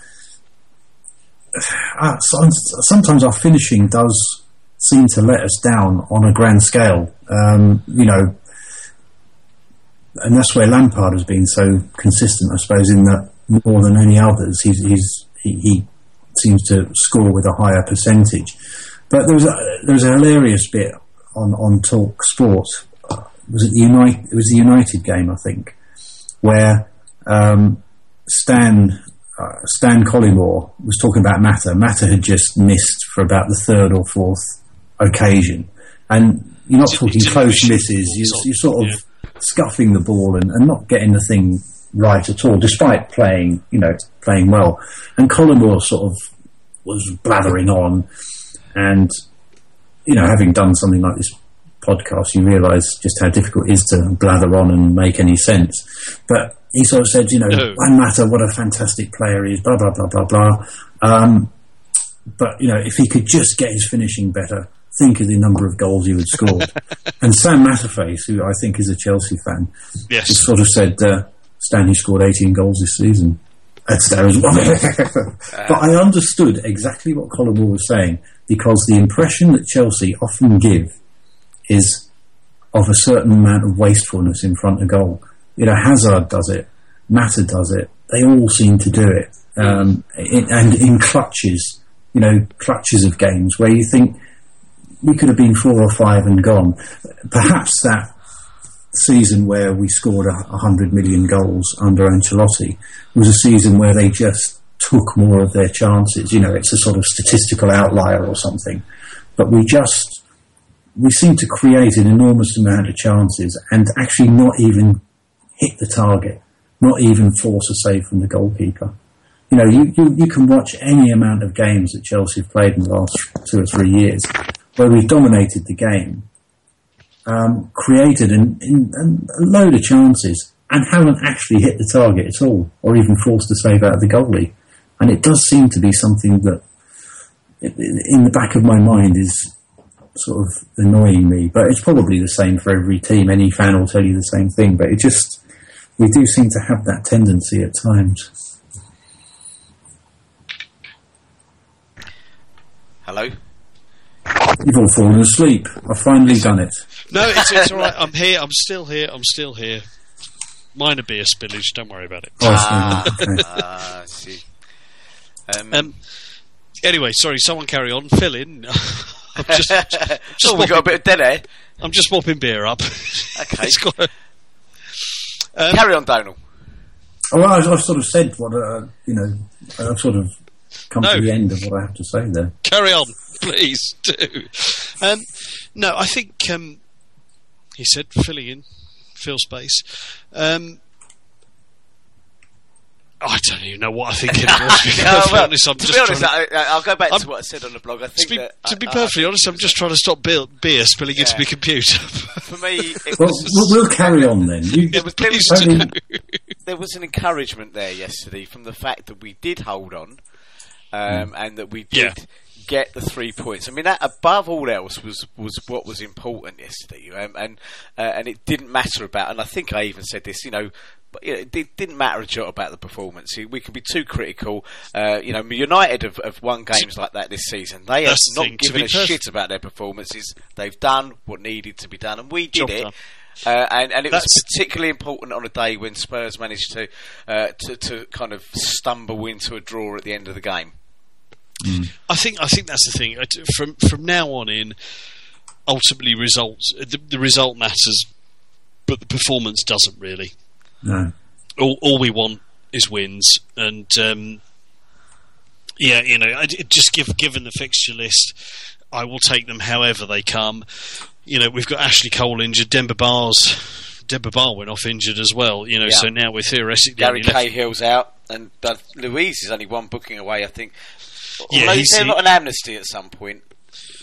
uh, sometimes our finishing does seem to let us down on a grand scale. Um, you know, and that's where Lampard has been so consistent, I suppose, in that more than any others, he's, he's he, he seems to score with a higher percentage. But there was a, there was a hilarious bit on on Talk Sport. Was it the United? It was the United game, I think, where um, Stan uh, Stan Collymore was talking about Mata. Mata had just missed for about the third or fourth occasion, and you're not It's- talking it's close misses. You, It's you're sort of yeah. scuffing the ball and, and not getting the thing right at all, despite playing, you know, playing well. And Collymore sort of was blathering on, and you know, having done something like this podcast, you realise just how difficult it is to blather on and make any sense. But he sort of said, you know, No. Juan Mata, what a fantastic player he is, blah blah blah blah blah. Um, but you know, if he could just get his finishing better, think of the number of goals he would score. and Sam Matterface, who I think is a Chelsea fan, Yes. just sort of said, uh, Stanley scored 18 goals this season. That's there as well. but I understood exactly what Collymore was saying because the impression that Chelsea often give is of a certain amount of wastefulness in front of goal. You know, Hazard does it, Mata does it. They all seem to do it, um, in, and in clutches. You know, clutches of games where you think we could have been four or five and gone. Perhaps that season where we scored a, a hundred million goals under Ancelotti was a season where they just took more of their chances. You know, it's a sort of statistical outlier or something. But we just we seem to create an enormous amount of chances and actually not even hit the target, not even force a save from the goalkeeper. You know, you, you, you can watch any amount of games that Chelsea have played in the last two or three years where we've dominated the game, um, created an, an, a load of chances and haven't actually hit the target at all or even forced a save out of the goalie. And it does seem to be something that in the back of my mind is sort of annoying me, but it's probably the same for every team. Any fan will tell you the same thing, but it just, we do seem to have that tendency at times. Hello. You've all fallen asleep. I've finally done it. No, it's, it's all right. I'm here. I'm still here. I'm still here. Minor beer spillage. Don't worry about it. Oh, I. Okay. Ah, I see. Um, Um. Anyway, sorry. Someone carry on. Fill in. I'm just, just oh, we got a bit of dead air. I'm just mopping beer up. Okay. Got a- um, Carry on, Donal. Oh, well, I've, I've sort of said what, uh, you know, I've sort of come No. to the end of what I have to say there. carry on, please do. Um, no, I think um, he said filling in, fill space. Um, I don't even know what I think anymore. To be No, perfectly well, honest, I'm to just be honest, trying to, I, I'll go back I'm- to what I said on the blog. I to be, that to be I- I- perfectly honest, I'm just trying to stop beer, beer spilling into Yeah. my computer. for me, it Well, was, we'll, we'll carry on then. You, there was, there was Please Only- there was an encouragement there yesterday from the fact that we did hold on um, and that we did Yeah. get the three points. I mean, that above all else was, was what was important yesterday, um, and uh, and it didn't matter about. And I think I even said this, you know. But you know, it did- didn't matter a jot about the performance. We can be too critical. Uh, you know, United have, have won games like that this season. They have That's the not thing, given a perf- shit about their performances. They've done what needed to be done, and we did Job it. Uh, and, and it was particularly important on a day when Spurs managed to, uh, to to kind of stumble into a draw at the end of the game. I think I think that's the thing. From from now on in, ultimately results the, the result matters, but the performance doesn't really. No. All, all we want is wins, and um, yeah, you know, just give given the fixture list, I will take them however they come. You know, we've got Ashley Cole injured, Demba Ba's. Demba Ba went off injured as well, you know. Yeah. So now we're theoretically Gary Cahill's out, and but Luiz is only one booking away, I think. Yeah, Although he's- he- not an amnesty at some point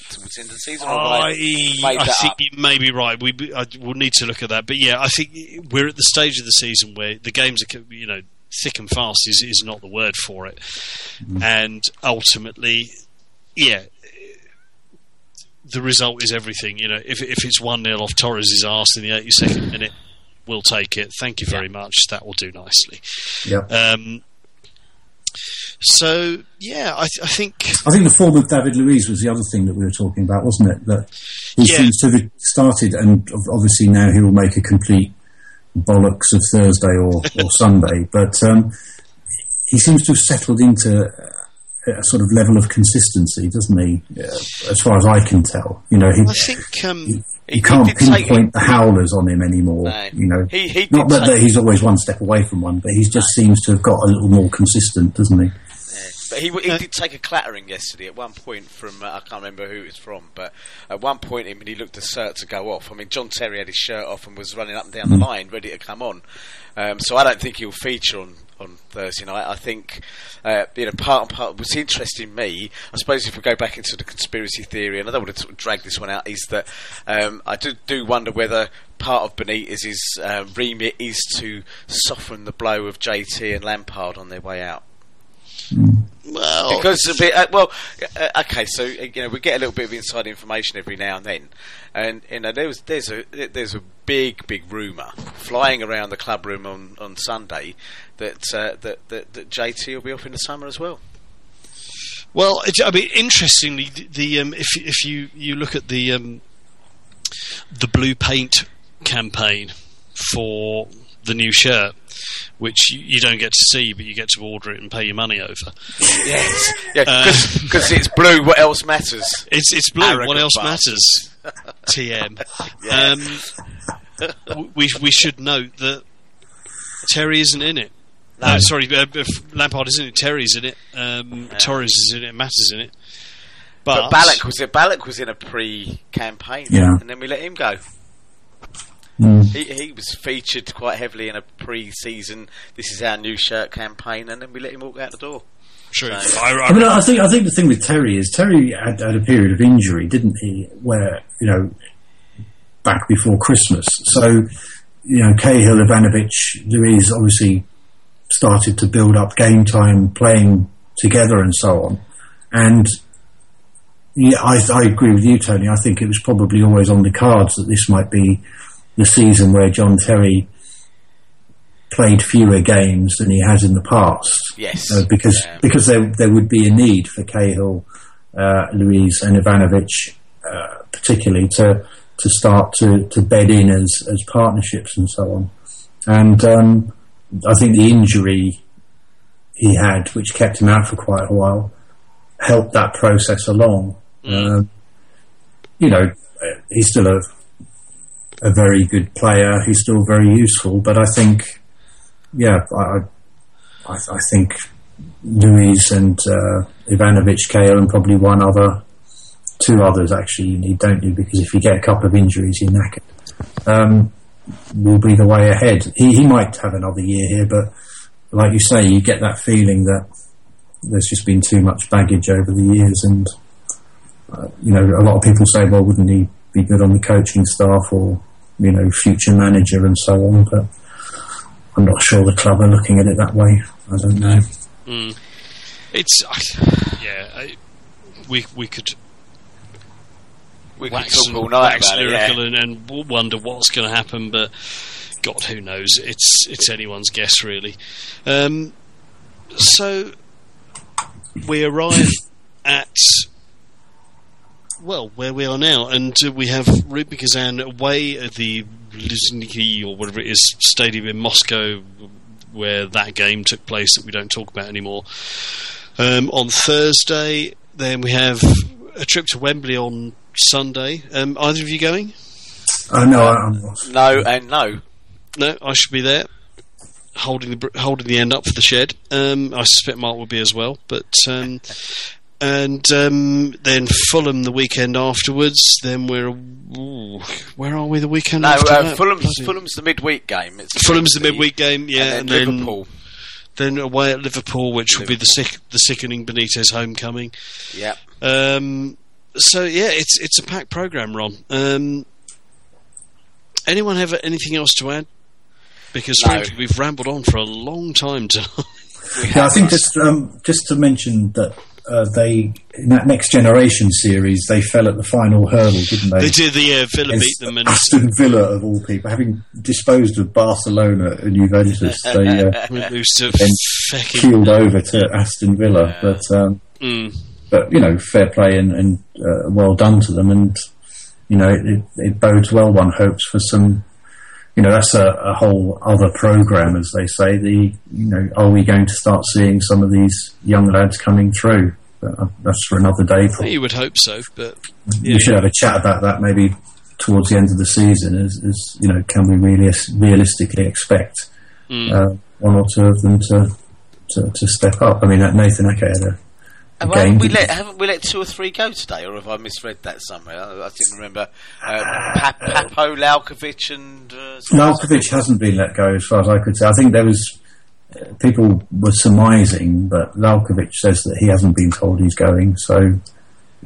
towards the end of the season. or I, made I that think up? you may be right. We I, we'll need to look at that, but yeah, I think we're at the stage of the season where the games are, you know, thick and fast is is not the word for it, and ultimately, yeah. The result is everything, you know. If if it's one 0 off Torres' arse in the eighty second minute, we'll take it. Thank you very much. That will do nicely. Yeah. Um, so yeah, I, th- I think I think the form of David Luiz was the other thing that we were talking about, wasn't it? That he Yeah. seems to have started, and obviously now he will make a complete bollocks of Thursday or, or Sunday. But um, he seems to have settled into a sort of level of consistency, doesn't he? Uh, as far as I can tell, you know, he, I think um, you He- can't he take- pinpoint the howlers on him anymore. No. You know, He- he not that, that he's always one step away from one, but he just seems to have got a little more consistent, doesn't he? He, he Uh, did take a clattering yesterday at one point from, uh, I can't remember who it was from, but at one point when he looked cert to go off, I mean, John Terry had his shirt off and was running up and down the line ready to come on. Um, so I don't think he'll feature on, on Thursday night. I think, uh, you know, part and part, what's interesting me, I suppose if we go back into the conspiracy theory, and I don't want to sort of drag this one out, is that um, I do, do wonder whether part of Benitez's uh, remit is to soften the blow of JT and Lampard on their way out. Well, Because a bit, uh, well, uh, okay, so uh, you know we get a little bit of inside information every now and then, and you know there was there's a there's a big big rumor flying around the club room on, on Sunday that, uh, that that that JT will be off in the summer as well. Well, it, I mean, interestingly, the, the um, if if you you look at the um, the blue paint campaign for the new shirt, which you, you don't get to see, but you get to order it and pay your money over. Yes, yeah, Uh, because it's blue. What else matters? It's it's blue. Arrogant what else bastards. matters? TM. Yeah. Um, we we should note that Terry isn't in it. No. Uh, sorry, uh, if Lampard isn't in it. Terry's in it. Um, Torres is in it. Mata's in it. But Ballack was it? Ballack was in a pre-campaign, Yeah. and then we let him go. Mm. He, he was featured quite heavily in a pre-season. This is our new shirt campaign, and then we let him walk out the door. true. So- I, I, I mean, I think I think the thing with Terry is Terry had, had a period of injury, didn't he? Where you know, back before Christmas. So you know, Cahill, Ivanovic, Luiz obviously started to build up game time, playing together, and so on. And yeah, I, I agree with you, Tony. I think it was probably always on the cards that this might be the season where John Terry played fewer games than he has in the past Yes, uh, because Yeah. because there there would be a need for Cahill, uh, Luiz, and Ivanovic, uh, particularly to to start to, to bed in as as partnerships and so on. And um, I think the injury he had, which kept him out for quite a while, helped that process along. Um, you know, uh, he's still a a very good player. He's still very useful, but I think, yeah, I, I, I think Luiz and uh, Ivanovic, Cahill, and probably one other two others actually you need, don't you? Because if you get a couple of injuries, you're knackered. Um, will be the way ahead. He, he might have another year here, but like you say, you get that feeling that there's just been too much baggage over the years, and uh, you know, a lot of people say, well, wouldn't he be good on the coaching staff or you know, future manager and so on? But I'm not sure the club are looking at it that way. I don't know. Mm. It's yeah, I, we we could We could wax, talk and, all night wax about it. Yeah. and, and wonder what's going to happen, but God, who knows? It's it's anyone's guess, really. Um, so we arrive at well where we are now, and uh, we have Rubin Kazan away at the Luzhniki or whatever it is stadium in Moscow, where that game took place that we don't talk about anymore. Um, on Thursday, then we have a trip to Wembley on Sunday. Um, either of you going? Uh, no, I, I'm not. No and no. No, I should be there, holding the holding the end up for the shed. Um, I suspect Mark will be as well. But um, and um, then Fulham the weekend afterwards. Then we're ooh, where are we the weekend No, after uh, that? Fulham's, Fulham's the midweek game. It's Fulham's the the- midweek game, yeah, and then Liverpool. then away at Liverpool, which will be the sick, the sickening Benitez homecoming. Yeah. Um, so yeah, it's it's a packed program, Ron. Um, anyone have anything else to add? Because No. frankly, we've rambled on for a long time tonight. Yeah, I think just um, just to mention that uh, they in that next generation series they fell at the final hurdle, didn't they? they did the uh, Villa beat them, and Aston Villa of all people, having disposed of Barcelona and Juventus, they uh, lose to keeled over to Aston Villa. But um, Mm, but you know, fair play and, and uh, well done to them, and you know, it, it bodes well. One hopes for some. You know, that's a, a whole other program, as they say. The you know, are we going to start seeing some of these young lads coming through? But, uh, that's for another day. Think you would hope so, but We should have a chat about that maybe towards the end of the season. As, as you know, can we really realistically expect Mm. uh, one or two of them to, to to step up? I mean, that Nathan Ake had a Have, haven't, we let, haven't we let two or three go today, or have I misread that somewhere? I, I didn't remember. Uh, pa- Pappoe, Lalkovic, and uh, Malkovich hasn't been let go, as far as I could say. I think there was uh, people were surmising, but Lalkovic says that he hasn't been told he's going, so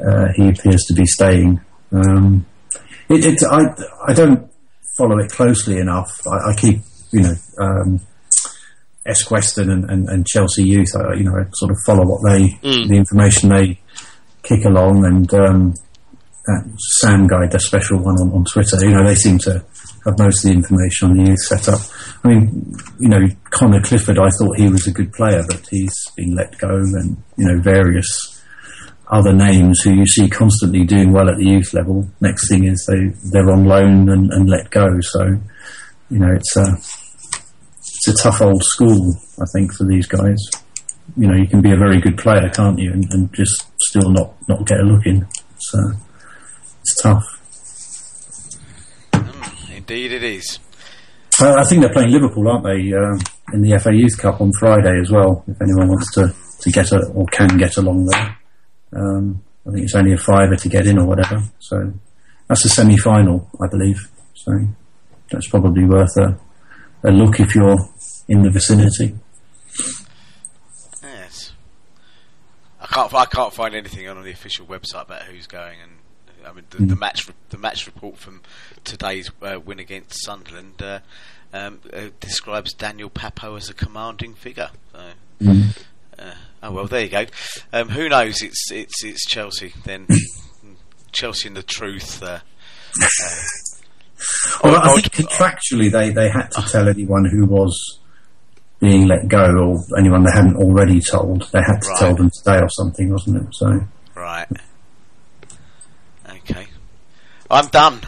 uh, he appears to be staying. Um, it, it, I, I don't follow it closely enough. I, I keep, you know, um, S. Weston and, and, and Chelsea Youth. I, you know, I sort of follow what they, Mm. the information they kick along, and um, that Sam guy, the special one on, on Twitter. You know, they seem to have most of the information on the youth setup. I mean, you know, Conor Clifford, I thought he was a good player, but he's been let go, and you know, various other names who you see constantly doing well at the youth level. Next thing is they they're on loan and, and let go. So, you know, it's a it's a tough old school, I think, for these guys. You know, you can be a very good player, can't you, and, and just still not not get a look in. So it's tough. Indeed, it is. Uh, I think they're playing Liverpool, aren't they, uh, in the FA Youth Cup on Friday as well? If anyone wants to, to get a, or can get along there, um, I think it's only a fiver to get in or whatever. So that's a semi-final, I believe. So that's probably worth a, a look if you're in the vicinity. Yes. I can't. I can't find anything on the official website about who's going, and I mean the, the match. The match report from today's uh, win against Sunderland uh, um, uh, describes Daniel Pappoe as a commanding figure. So, uh, oh well, there you go. Um, who knows? It's it's it's Chelsea then. Chelsea and the truth. Well, I Odd- think contractually they, they had to tell anyone who was being let go or anyone they hadn't already told. They had to Right. tell them today or something, wasn't it? So. right. Okay. I'm done.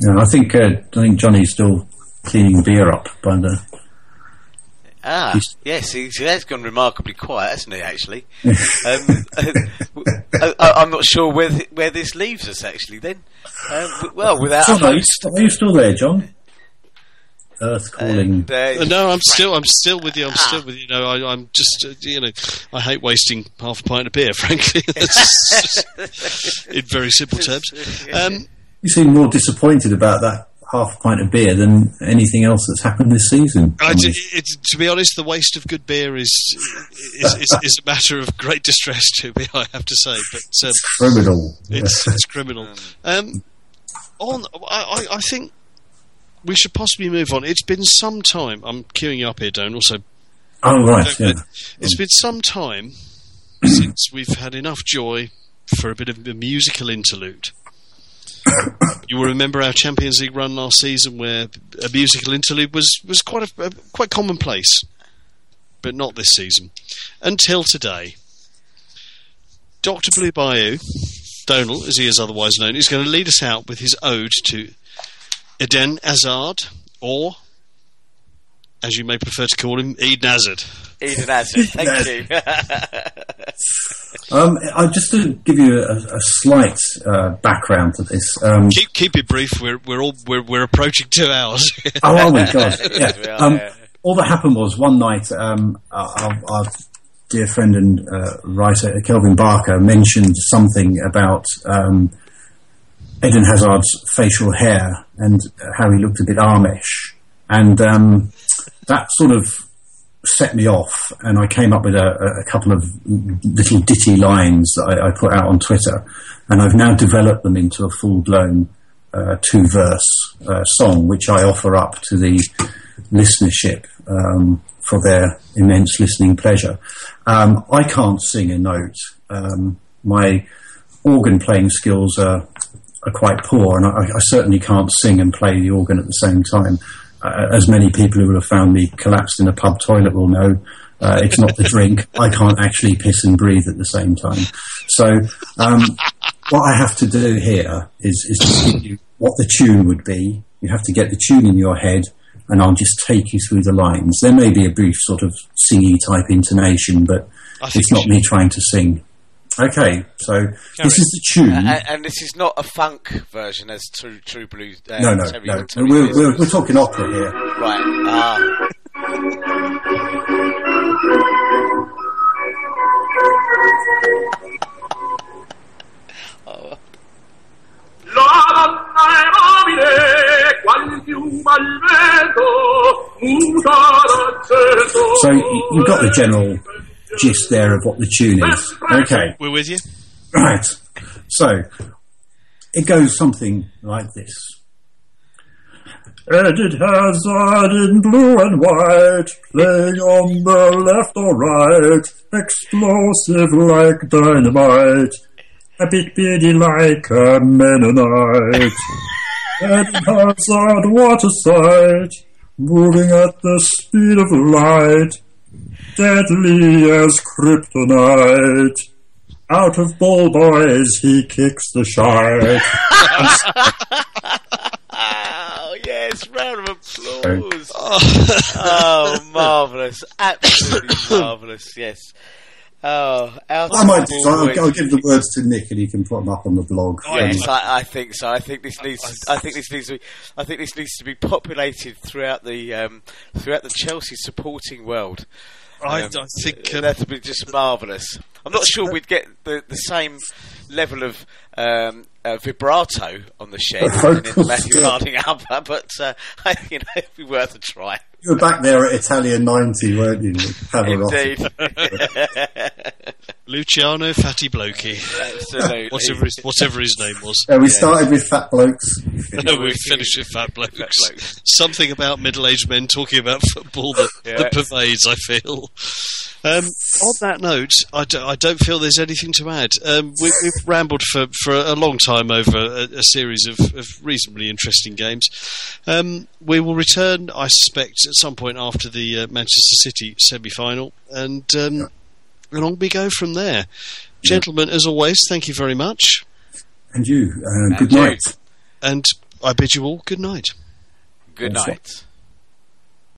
Yeah, I think uh, I think Johnny's still cleaning beer up by the. Ah, He's- yes, he, he has gone remarkably quiet, hasn't he? Actually, um, I, I, I'm not sure where th- where this leaves us. Actually, then, um, w- well, without a John, are you, host, st- are you still there, John? earth calling. And, uh, Uh, no, I'm still, I'm still with you. I'm still with you. No, I, I'm just, uh, you know, I hate wasting half a pint of beer. Frankly, just- in very simple terms. Um, you seem more disappointed about that half a pint of beer than anything else that's happened this season. I d- it's, to be honest, the waste of good beer is is, is is a matter of great distress to me. I have to say, but um, It's criminal. it's it's criminal. Um, on, I, I- think we should possibly move on. It's been some time. I'm queuing you up here, Don. Also, oh, right, yeah. it's been some time since we've had enough joy for a bit of a musical interlude. You will remember our Champions League run last season, where a musical interlude was, was quite a, quite commonplace, but not this season. Until today, Doctor Blue Bayou, Donal, as he is otherwise known, is going to lead us out with his ode to Eden Hazard, or as you may prefer to call him, Eden Hazard. Eden Hazard, thank you. Um, I just to give you a, a slight uh, background to this. Um, Keep keep it brief. We're we're all we're, we're approaching two hours. oh, oh my god! Yeah. We are, Um, yeah. all that happened was one night, um, our, our, our dear friend and uh, writer Kelvin Barker mentioned something about um, Eden Hazard's facial hair and how he looked a bit Amish, and um, that sort of set me off. And I came up with a, a couple of little ditty lines that I, I put out on Twitter, and I've now developed them into a full blown uh, two verse uh, song, which I offer up to the listenership um, for their immense listening pleasure. Um, I can't sing a note. Um, my organ playing skills are, are quite poor, and I, I certainly can't sing and play the organ at the same time. Uh, as many people who will have found me collapsed in a pub toilet will know, uh, it's not the drink. I can't actually piss and breathe at the same time. So, um, what I have to do here is, is just give you what the tune would be. You have to get the tune in your head, and I'll just take you through the lines. There may be a brief sort of singy type intonation, but it's not me trying to sing. Okay, so this is the tune. and, and this is not a funk version as True True Blue. Uh, no, no, Terry- no. Terry We're, we're, we're talking opera here. Right. Ah. La donna è mobile, qual piuma al vento, muta. So you've got the general gist there of what the tune is. Okay, We're with you. right. So it goes something like this. Eden Hazard in blue and white, playing on the left or right, explosive like dynamite, a bit beady like a Mennonite. Eden Hazard, what a sight, moving at the speed of light, deadly as kryptonite. Out of ball boys, he kicks the shite. Oh yes, round of applause. oh, marvelous! Absolutely marvelous. Yes. Oh, I of might. the I'll. I'll give the words to Nick, and he can put them up on the blog. Yes, Um, I, I think so. I think this needs. I think this needs to. Be, I think this needs to be populated throughout the um, throughout the Chelsea supporting world. I, Um, I think um, that would be just marvellous. I'm not sure we'd get the, the same level of um, uh, vibrato on the shed in vocal Matthew. Harding Alba, but uh, you know, it'd be worth a try. You were back there at Italia 90, weren't you? with Indeed, Luciano Fatty Blokey, absolutely. whatever his, whatever his name was. Uh, we started with fat blokes. No, we finished with fat blokes. blokes. Something about middle-aged men talking about football that, Yeah. that pervades. I feel. Um, on that note, I, do, I don't feel there's anything to add. Um, we, we've rambled for, for a long time over a, a series of, of reasonably interesting games. Um, we will return, I suspect, at some point after the uh, Manchester City semi-final, and um, and on we go from there. Gentlemen, as always, thank you very much, And you, uh, good you. night. and I bid you all good night. Good Yes, night.